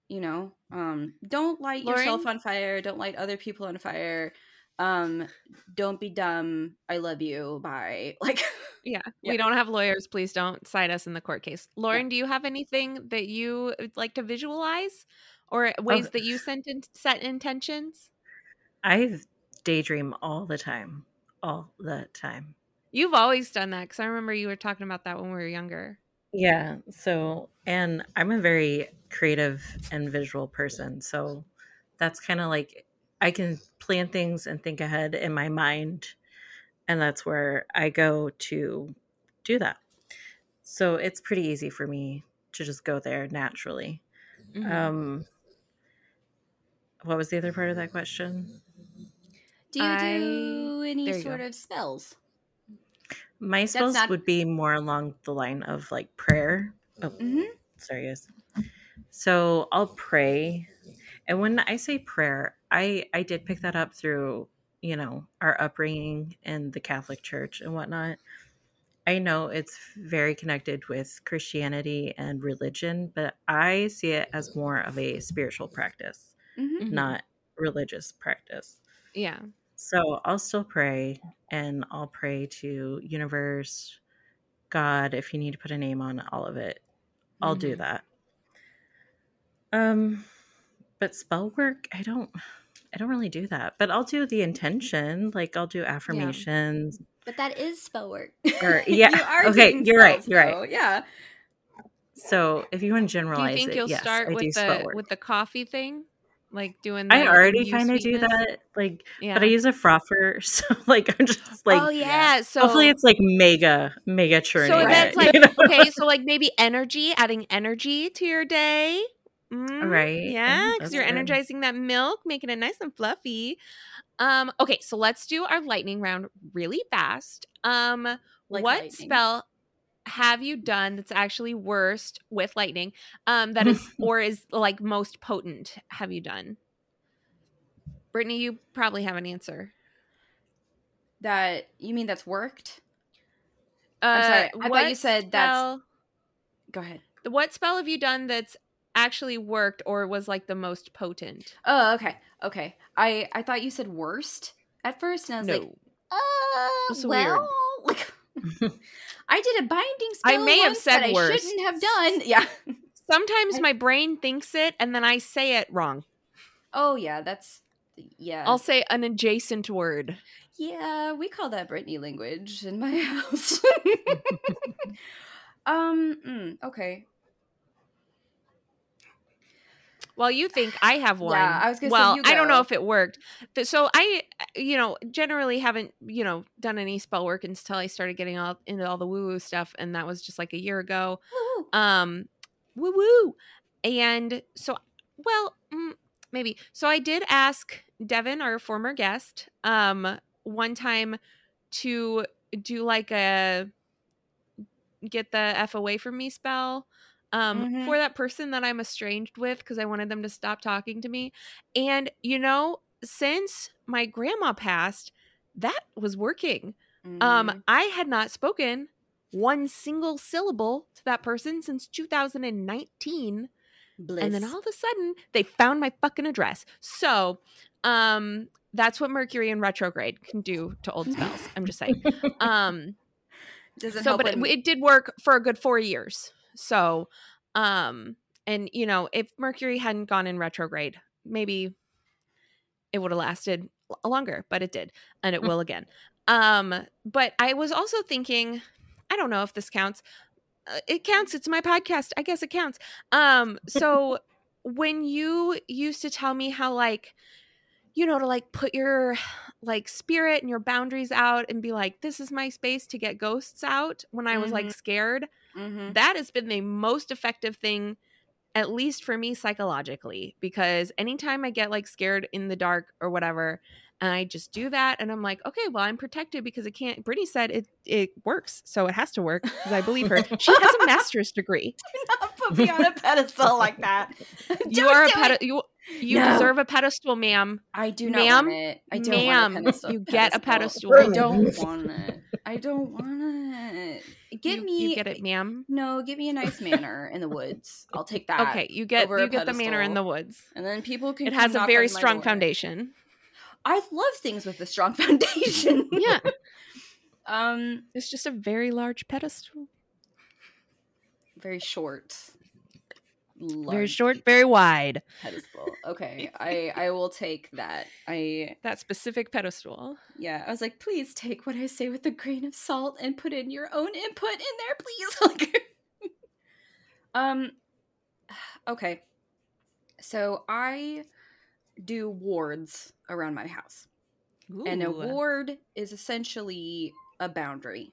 You know, um, don't light yourself on fire. Don't light other people on fire um don't be dumb i love you bye like Yeah. Yeah. We don't have lawyers. Please don't cite us in the court case. Lauren, do you have anything that you would like to visualize or ways that you sent in, set intentions? I daydream all the time, all the time. You've always done that because I remember you were talking about that when we were younger. Yeah. So, and I'm a very creative and visual person. So that's kind of like I can plan things and think ahead in my mind. And that's where I go to do that. So it's pretty easy for me to just go there naturally. Mhm. Um, what was the other part of that question? do you I- do any sort go. of spells My spells not- would be more along the line of like prayer. Oh, mm-hmm. sorry guys so i'll pray and when i say prayer i i did pick that up through you know our upbringing in the catholic church and whatnot i know it's very connected with christianity and religion but i see it as more of a spiritual practice Mm-hmm. Mhm. not religious practice Yeah. so I'll still pray and I'll pray to universe, God, if you need to put a name on all of it, I'll do Mhm. that. Um but spell work, I don't I don't really do that. But I'll do the intention, like I'll do affirmations. but that is spell work Or- yeah, you are okay, doing you're right, you're right. though, yeah So if you want to Do generalize you think it, you'll yes, start I with the with the coffee thing? Like doing I already kind of do that, like, Yeah. but I use a frother, so like I'm just like, oh yeah. So hopefully it's like mega, mega churning. so it, that's like you know? okay. So like maybe energy, adding energy to your day. Mm, Right, Yeah, because you're good. energizing that milk, making it nice and fluffy. Um. Okay. So let's do our lightning round really fast. Um. Like what lightning. spell have you done that's actually worst with lightning? Um. That is or is like most potent. Have you done? Brittany, you probably have an answer. that you mean that's worked Uh, I'm sorry, I thought you said that's- go ahead what spell have you done that's actually worked or was like the most potent? Oh, okay. Okay. I I thought you said worst at first and I was no. like, uh, well, like I did a binding spell. I may have said that I shouldn't have done. Yeah. Sometimes I- my brain thinks it and then I say it wrong. Oh yeah, that's yeah. I'll say an adjacent word. Yeah, we call that Brittany language in my house. um, mm, okay. Well, you think I have one. Yeah, I was gonna say well, you I don't know if it worked. So I, you know, generally haven't, you know, done any spell work until I started getting all into all the woo woo stuff, and that was just like a year ago. Woo-hoo. Um, woo woo. And so, well, mm, maybe. So I did ask Devin, our former guest, um, one time to do like a get the f away from me spell um Mhm. for that person that i'm estranged with because i wanted them to stop talking to me and you know since my grandma passed that was working Mhm. um i had not spoken one single syllable to that person since 2019 Bliss. and then all of a sudden they found my fucking address so um that's what mercury in retrograde can do to old spells i'm just saying um doesn't so help but it, it did work for a good four years so um and you know if mercury hadn't gone in retrograde maybe it would have lasted longer but it did and it will again. Um but i was also thinking i don't know if this counts uh, it counts it's my podcast i guess it counts. Um so when you used to tell me how like you know to like put your like spirit and your boundaries out and be like this is my space to get ghosts out when i was like Mhm. scared Mhm. that has been the most effective thing at least for me psychologically because anytime i get like scared in the dark or whatever and i just do that and i'm like okay well i'm protected because it can't brittany said it it works so it has to work because i believe her she has a master's degree Do Not put me on a pedestal like that. you Don't are a do pedi- it. you you No. deserve a pedestal ma'am I do not Ma'am, want it. I don't ma'am, want a pedestal. you get a pedestal. I don't want it. I don't want it. Get you, me. you get it ma'am No, give me a nice manor in the woods. I'll take that. okay you get you get the manor in the woods And then people can. it has a very strong foundation I love things with a strong foundation. yeah um. it's just a very large pedestal Very short. Very short very wide pedestal. Okay, I I will take that. I that specific pedestal yeah. I was like, please take what I say with a grain of salt and put in your own input in there, please. Like, um. Okay. So I do wards around my house. And a ward is essentially a boundary.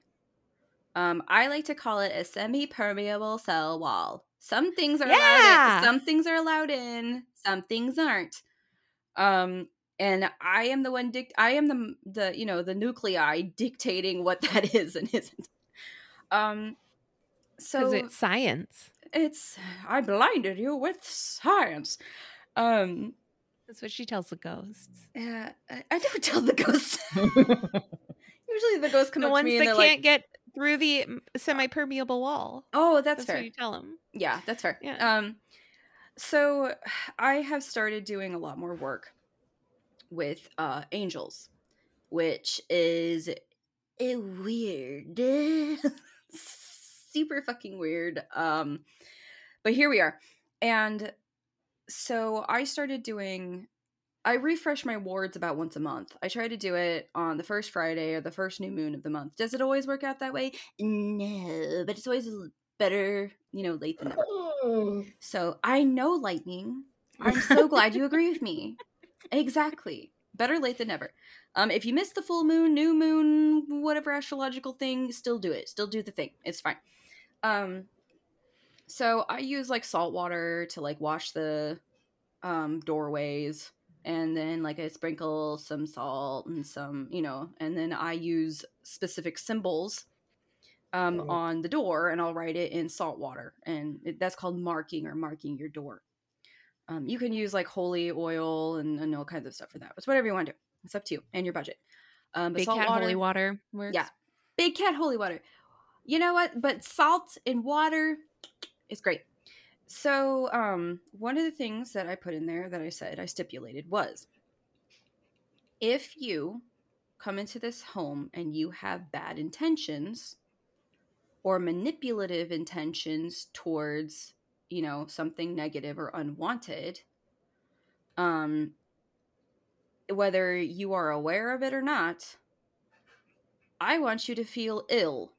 Um, I like to call it a semi-permeable cell wall. Some things are allowed in, some things are allowed in, some things aren't. Um, and I am the one dic- I am the the you know the nuclei dictating what that is and isn't. Um, so it's science it's I blinded you with science. Um, that's what she tells the ghosts uh, I, I don't tell the ghosts. Usually the ghosts come the up to ones me that and can't like, get through the semi-permeable wall "Oh, that's, that's, fair." what you tell them Yeah, that's fair. Yeah. Um, so I have started doing a lot more work with uh angels, which is a weird, super fucking weird. Um, but here we are, and so I started doing. I refresh my wards about once a month. I try to do it on the first Friday or the first new moon of the month. Does it always work out that way? No, but it's always better, you know, late than never. So I know lightning. I'm so glad you agree with me. Exactly. Better late than never. Um, if you miss the full moon, new moon, whatever astrological thing, still do it. Still do the thing. It's fine. Um, so I use like salt water to like wash the um doorways, and then like I sprinkle some salt and some, you know, and then I use specific symbols um, Mhm. on the door and I'll write it in salt water. And it, that's called marking or marking your door. Um, you can use like holy oil and, and all kinds of stuff for that. It's whatever you want to do. It's up to you and your budget. Um, big salt cat water, holy water works. Yeah. Big cat holy water. You know what? But salt and water, is great. So, um, one of the things that I put in there that I said I stipulated was if you come into this home and you have bad intentions or manipulative intentions towards, you know, something negative or unwanted, um, whether you are aware of it or not, I want you to feel ill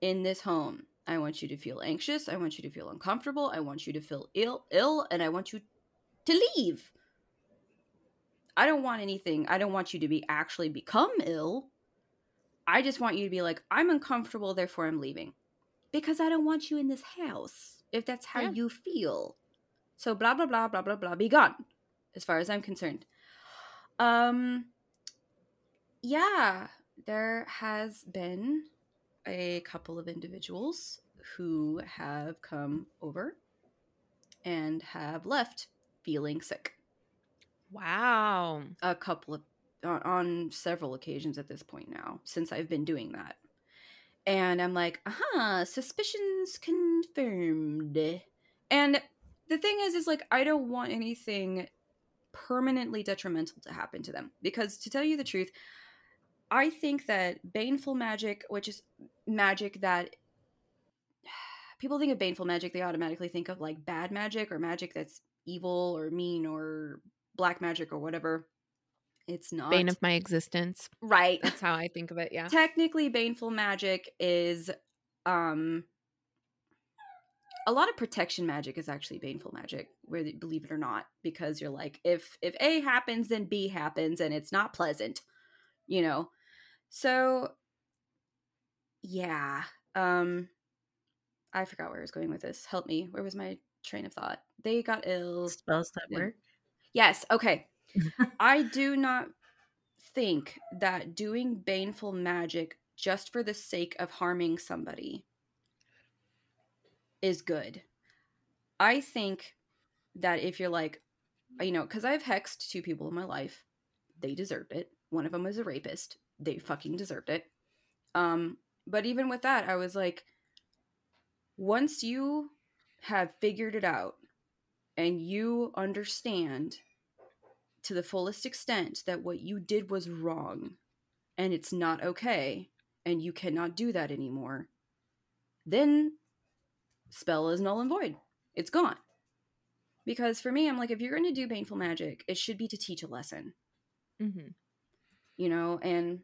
in this home. I want you to feel anxious. I want you to feel uncomfortable. I want you to feel ill, ill, and I want you to leave. I don't want anything. I don't want you to be actually become ill. I just want you to be like, I'm uncomfortable, therefore I'm leaving. Because I don't want you in this house, if that's how Yeah. you feel. So blah blah blah blah blah blah be gone, as far as I'm concerned. Um yeah, there has been a couple of individuals who have come over and have left feeling sick Wow. a couple of on, on several occasions at this point now since I've been doing that. And I'm like, aha, suspicions confirmed. And the thing is, is like, I don't want anything permanently detrimental to happen to them. Because to tell you the truth, I think that baneful magic, which is magic that people think of baneful magic, they automatically think of like bad magic or magic that's evil or mean or black magic or whatever. It's not. Bane of my existence. right. That's how I think of it. Yeah. Technically, baneful magic is um a lot of protection magic is actually baneful magic, where believe it or not, because you're like, if if A happens, then B happens, and it's not pleasant, you know. So yeah. Um I forgot where I was going with this. Help me. Where was my train of thought? They got ill. Spells that work. Yes, okay. I do not think that doing baneful magic just for the sake of harming somebody is good. I think that if you're like, you know, because I've hexed two people in my life, they deserved it. One of them was a rapist. They fucking deserved it. Um, but even with that, I was like, once you have figured it out and you understand to the fullest extent that what you did was wrong and it's not okay and you cannot do that anymore, then spell is null and void. It's gone. Because for me, I'm like, if you're going to do baneful magic, it should be to teach a lesson, hmm you know? And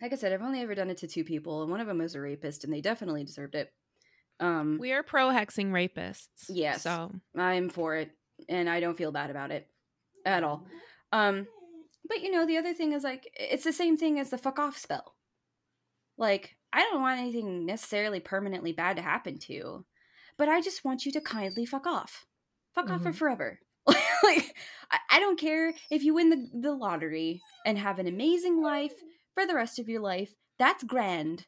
like I said, I've only ever done it to two people, and one of them was a rapist, and they definitely deserved it. Um, We are pro hexing rapists. Yes. So I'm for it, and I don't feel bad about it at all. Um, but you know, the other thing is like it's the same thing as the fuck off spell. Like, I don't want anything necessarily permanently bad to happen to you, but I just want you to kindly fuck off. Fuck off for Mhm. forever. like, I, I don't care if you win the, the lottery and have an amazing life for the rest of your life. That's grand.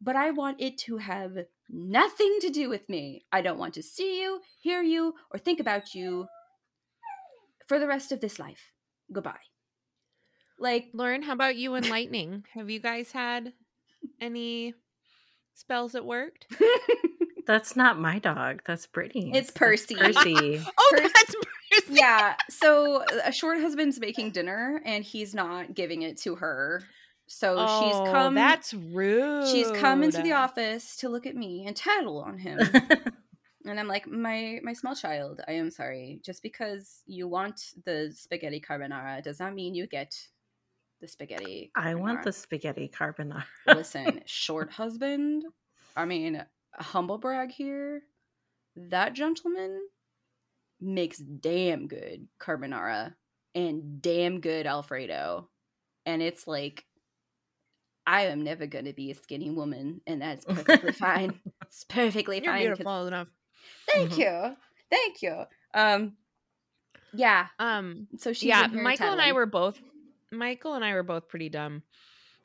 But I want it to have nothing to do with me. I don't want to see you, hear you, or think about you for the rest of this life. Goodbye. Like, Lauren, how about you and lightning? Have you guys had any spells that worked? That's not my dog. That's Brittany. It's Percy. Percy. Oh, Pers- that's Percy. yeah. So a short husband's making dinner and he's not giving it to her. So Oh, she's come That's rude. she's come into the office to look at me and tattle on him. and I'm like, my my small child, I am sorry. Just because you want the spaghetti carbonara does not mean you get the spaghetti. I want the spaghetti carbonara. Listen, short husband. I mean, a humble brag here. That gentleman makes damn good carbonara and damn good Alfredo. And it's like, I am never going to be a skinny woman, and that's perfectly fine. It's perfectly fine. You're fine. beautiful enough. Thank Mhm. you. Thank you. Um, yeah. Um, So she. yeah, Michael and I were both. Michael and I were both pretty dumb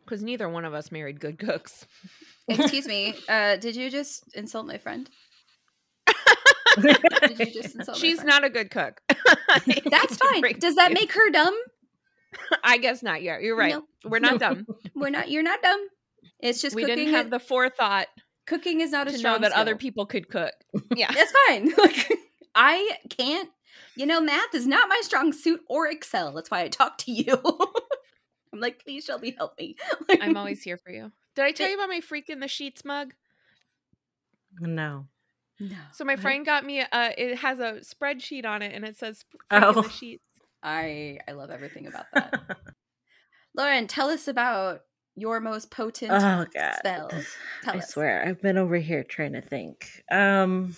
because neither one of us married good cooks. Excuse me. Uh, did you just insult my friend? Did you just insult my She's not a good cook. That's fine. Does that make her dumb? I guess not. yet. you're right. No. We're not dumb. We're not. You're not dumb. It's just we cooking. didn't have it- the forethought. Cooking is not a to strong know that other people could cook. Yeah. That's fine. Like, I can't. You know, math is not my strong suit or Excel. That's why I talk to you. I'm like, please, Shelby, help me. Like, I'm always here for you. Did I tell you about my freak in the sheets mug? No. no. So my What? friend got me a it has a spreadsheet on it and it says freak in Oh. the sheets. I I love everything about that. Lauren, tell us about your most potent oh god. spells. Tell I us. swear, I've been over here trying to think. Um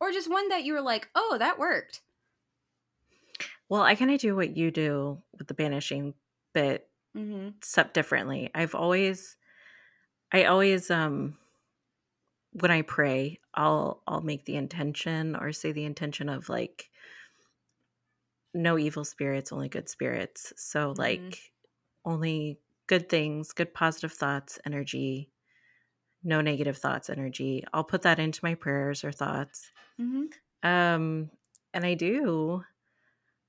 or just one that you were like, oh, that worked. well, I kind of do what you do with the banishing, but Mm-hmm. step differently. I've always I always um when I pray, I'll I'll make the intention or say the intention of like no evil spirits, only good spirits. So Mhm. like only good things, good positive thoughts, energy, no negative thoughts, energy. I'll put that into my prayers or thoughts. Mm-hmm. Um, and I do.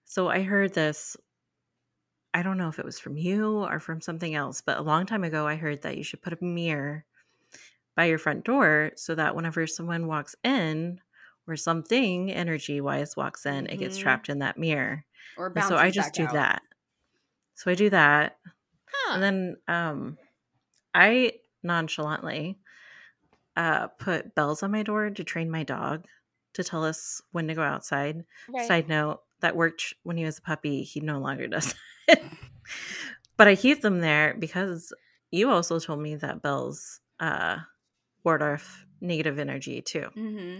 So I heard this. I don't know if it was from you or from something else, but a long time ago, I heard that you should put a mirror by your front door so that whenever someone walks in or something energy wise walks in, it gets Mhm. trapped in that mirror. Or And bounces so I just do out. that. So I do that. Huh. And then um I nonchalantly uh put bells on my door to train my dog to tell us when to go outside. Side note, that worked when he was a puppy. He no longer does it. but I keep them there because you also told me that bells uh ward off negative energy too. Mm-hmm.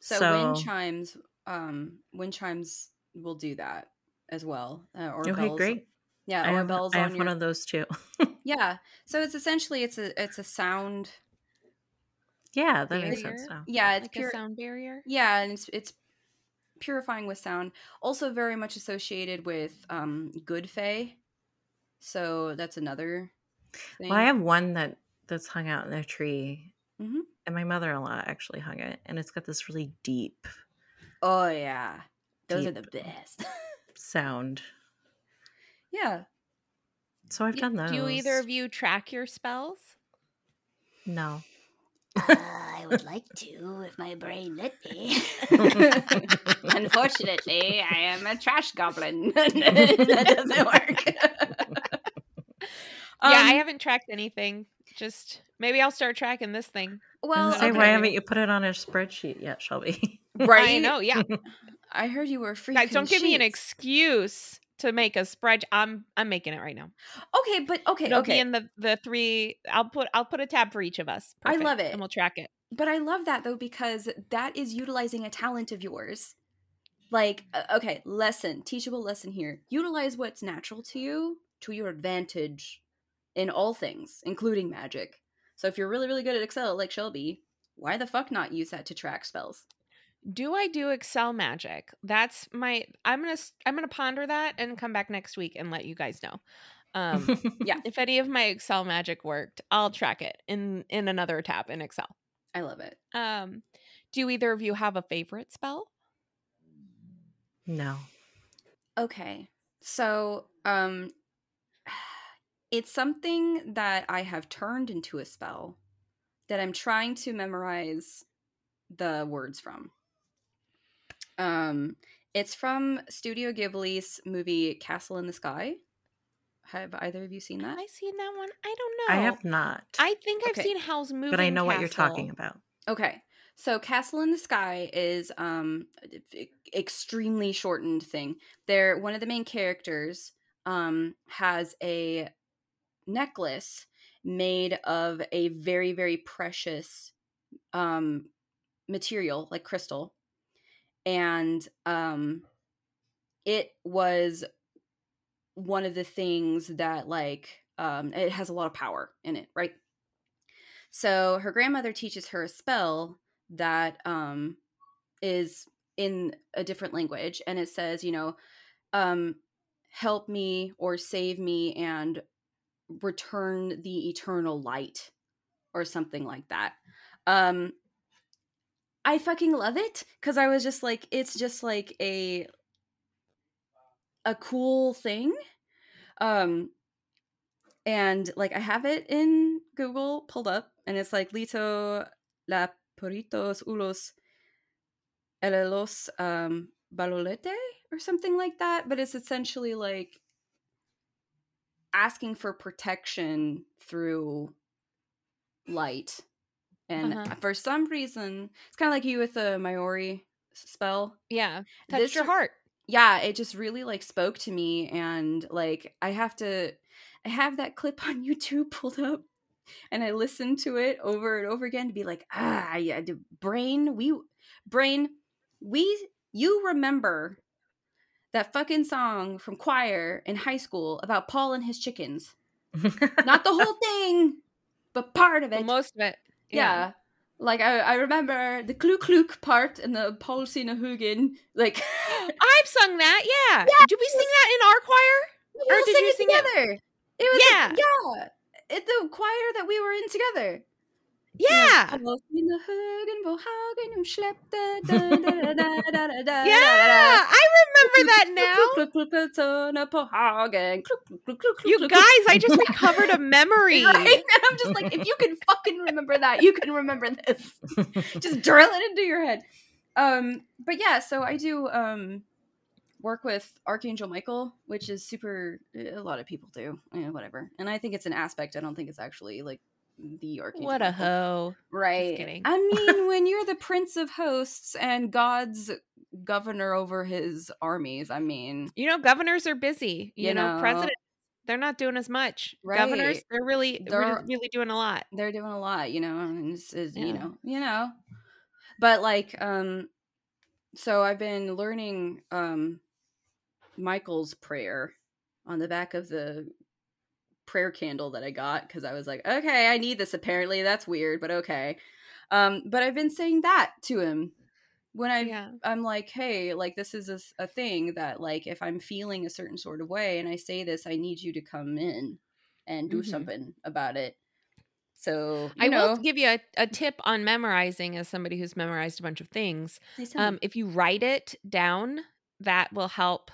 So, So- wind chimes, um, wind chimes will do that as well. Uh, or Okay, bells. great. Yeah, I or have, bells I on have your one of those too. yeah. So it's essentially it's a it's a sound. yeah, that makes sense Barrier? now. Yeah, it's like pure. a sound barrier. Yeah, and it's it's purifying with sound. Also, very much associated with um good fay. So that's another. Thing. Well, I have one that that's hung out in a tree, Mhm. and my mother-in-law actually hung it, and it's got this really deep Oh yeah, those are the best. sound. yeah. So I've Y- done those. Do either of you track your spells? No. I would like to if my brain let me. Unfortunately, I am a trash goblin. that doesn't work. yeah, I Um, haven't tracked anything. Just maybe I'll start tracking this thing. Well, Say, why haven't you put it on a spreadsheet yet, Shelby? right? I know. Yeah, I heard you were freaking. guys, don't give me an excuse to make a spread. I'm I'm making it right now. Okay, but okay, It'll okay. be in the the three. I'll put I'll put a tab for each of us. I love it. and we'll track it. But I love that though because that is utilizing a talent of yours. Like, uh, okay, lesson, teachable lesson here. Utilize what's natural to you to your advantage in all things, including magic. So if you're really, really good at Excel, like Shelby, why the fuck not use that to track spells? Do I do Excel magic? That's my. I'm gonna I'm gonna ponder that and come back next week and let you guys know. Um, Yeah. if any of my Excel magic worked, I'll track it in in another tab in Excel. I love it. Um, do either of you have a favorite spell? no. Okay. So, um it's something that I have turned into a spell that I'm trying to memorize the words from. Um it's from Studio Ghibli's movie Castle in the Sky. Have either of you seen Have that? I seen that one? I don't know. I have not. I think I've seen Howl's Moving but I know what you're talking about. Okay. So Castle in the Sky is um extremely shortened thing. There one of the main characters um has a necklace made of a very very precious um material like crystal. And um it was one of the things that like um it has a lot of power in it right? So her grandmother teaches her a spell that um is in a different language and it says, you know, um help me or save me and return the eternal light or something like that. Um I fucking love it cuz I was just like it's just like a a cool thing. Um and like I have it in Google pulled up and it's like Lito la poritos ulos elelos um, balolete or something like that. But it's essentially like asking for protection through light. And Uh-huh. for some reason, it's kind of like you with the Maori spell. Yeah. Touch This your heart. yeah it just really like spoke to me and like i have to i have that clip on youtube pulled up and i listen to it over and over again to be like ah yeah brain we brain we you remember that fucking song from choir in high school about paul and his chickens not the whole thing but part of But it most of it. yeah. Like I, I remember the Kluk Kluk part and the Paul Hugen. Like I've sung that. Yeah. yeah. Did we sing that in our choir? we Or did you it sing it- together. It was Yeah. yeah. At the choir that we were in together. Yeah. Um Yeah. I remember that now. You guys, I just recovered a memory. Right? And I'm just like, if you can fucking remember that, you can remember this. just drill it into your head. Um, but yeah, so I do um work with Archangel Michael, which is super. A lot of people do, eh, whatever. And I think it's an aspect. I don't think it's actually like the Archangel. What a hoe. Right. I mean, when you're the Prince of Hosts and God's governor over his armies, I mean, You know, governors are busy. You, You know, know. presidents, they're not doing as much. Governors, they're really, They're- really, doing a lot. they're doing a lot, you know, and it's, it's, Yeah. you know, you know. But like, um, so I've been learning um Michael's prayer on the back of the prayer candle that I got because I was like, okay, I need this. Apparently, that's weird, but okay. Um, but I've been saying that to him when I Yeah. I'm like, hey, like this is a thing that like if I'm feeling a certain sort of way and I say this, I need you to come in and do Mhm. something about it. So I know, will give you a, a tip on memorizing as somebody who's memorized a bunch of things. Um, if you write it down, that will help.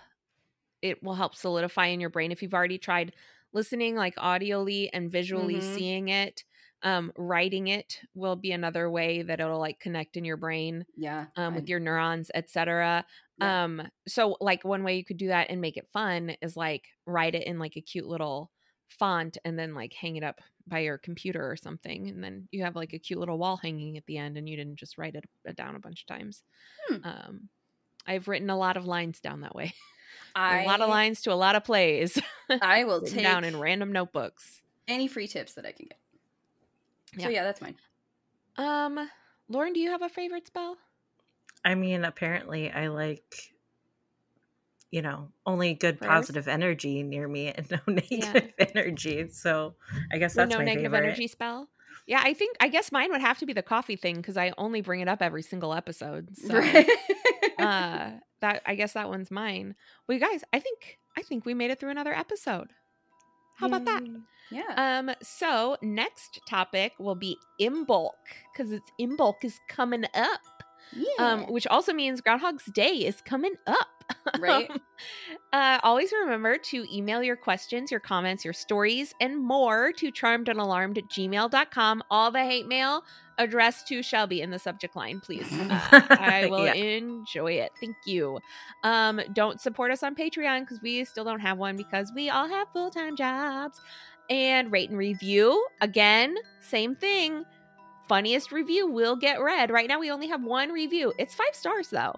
It will help solidify in your brain. If you've already tried listening, like audioly and visually Mhm. seeing it, um, writing it will be another way that it'll like connect in your brain yeah, um, with your neurons, etc. Yeah. Um, so like one way you could do that and make it fun is like write it in like a cute little font and then like hang it up by your computer or something, and then you have like a cute little wall hanging at the end, and you didn't just write it uh, down a bunch of times. Hmm. Um, I've written a lot of lines down that way. I, a lot of lines to a lot of plays I will take down in random notebooks. any free tips that I can get. So Yeah. yeah, that's mine. Um, Lauren, do you have a favorite spell? I mean, apparently, I like, you know, only good Prayers? positive energy near me and no negative energy. So I guess With that's no my negative favorite. energy spell. Yeah, I think I guess mine would have to be the coffee thing because I only bring it up every single episode. So Right. uh that I guess that one's mine. Well, you guys, I think I think we made it through another episode. How about that? Yeah. Um, so next topic will be Imbolc, because it's Imbolc is coming up. Yeah. Um, which also means Groundhog's Day is coming up. Right. uh, always remember to email your questions, your comments, your stories, and more to charmedandalarmed at gmail.com. All the hate mail addressed to Shelby in the subject line, please. Uh, I will Yeah. enjoy it. Thank you. Um, don't support us on Patreon because we still don't have one because we all have full time jobs. And rate and review. Again, same thing. Funniest review will get read. Right now, we only have one review. It's five stars though,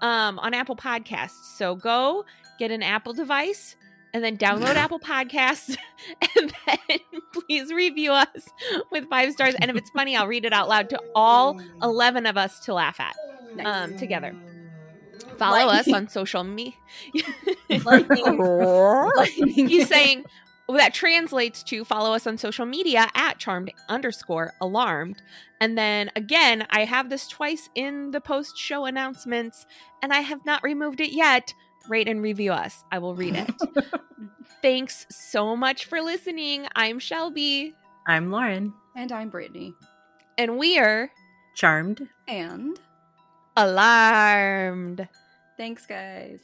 um, on Apple Podcasts. So go get an Apple device and then download Apple Podcasts, and then please review us with five stars. And if it's funny, I'll read it out loud to all eleven of us to laugh at Nice. um, together. Follow us on social media. Lightning. Lightning. He's saying well, that translates to follow us on social media at charmed underscore alarmed. And then again, I have this twice in the post show announcements, and I have not removed it yet. Rate and review us. I will read it. Thanks so much for listening. I'm Shelby, I'm Lauren. and I'm Brittany. and we're Charmed. And alarmed. thanks, guys.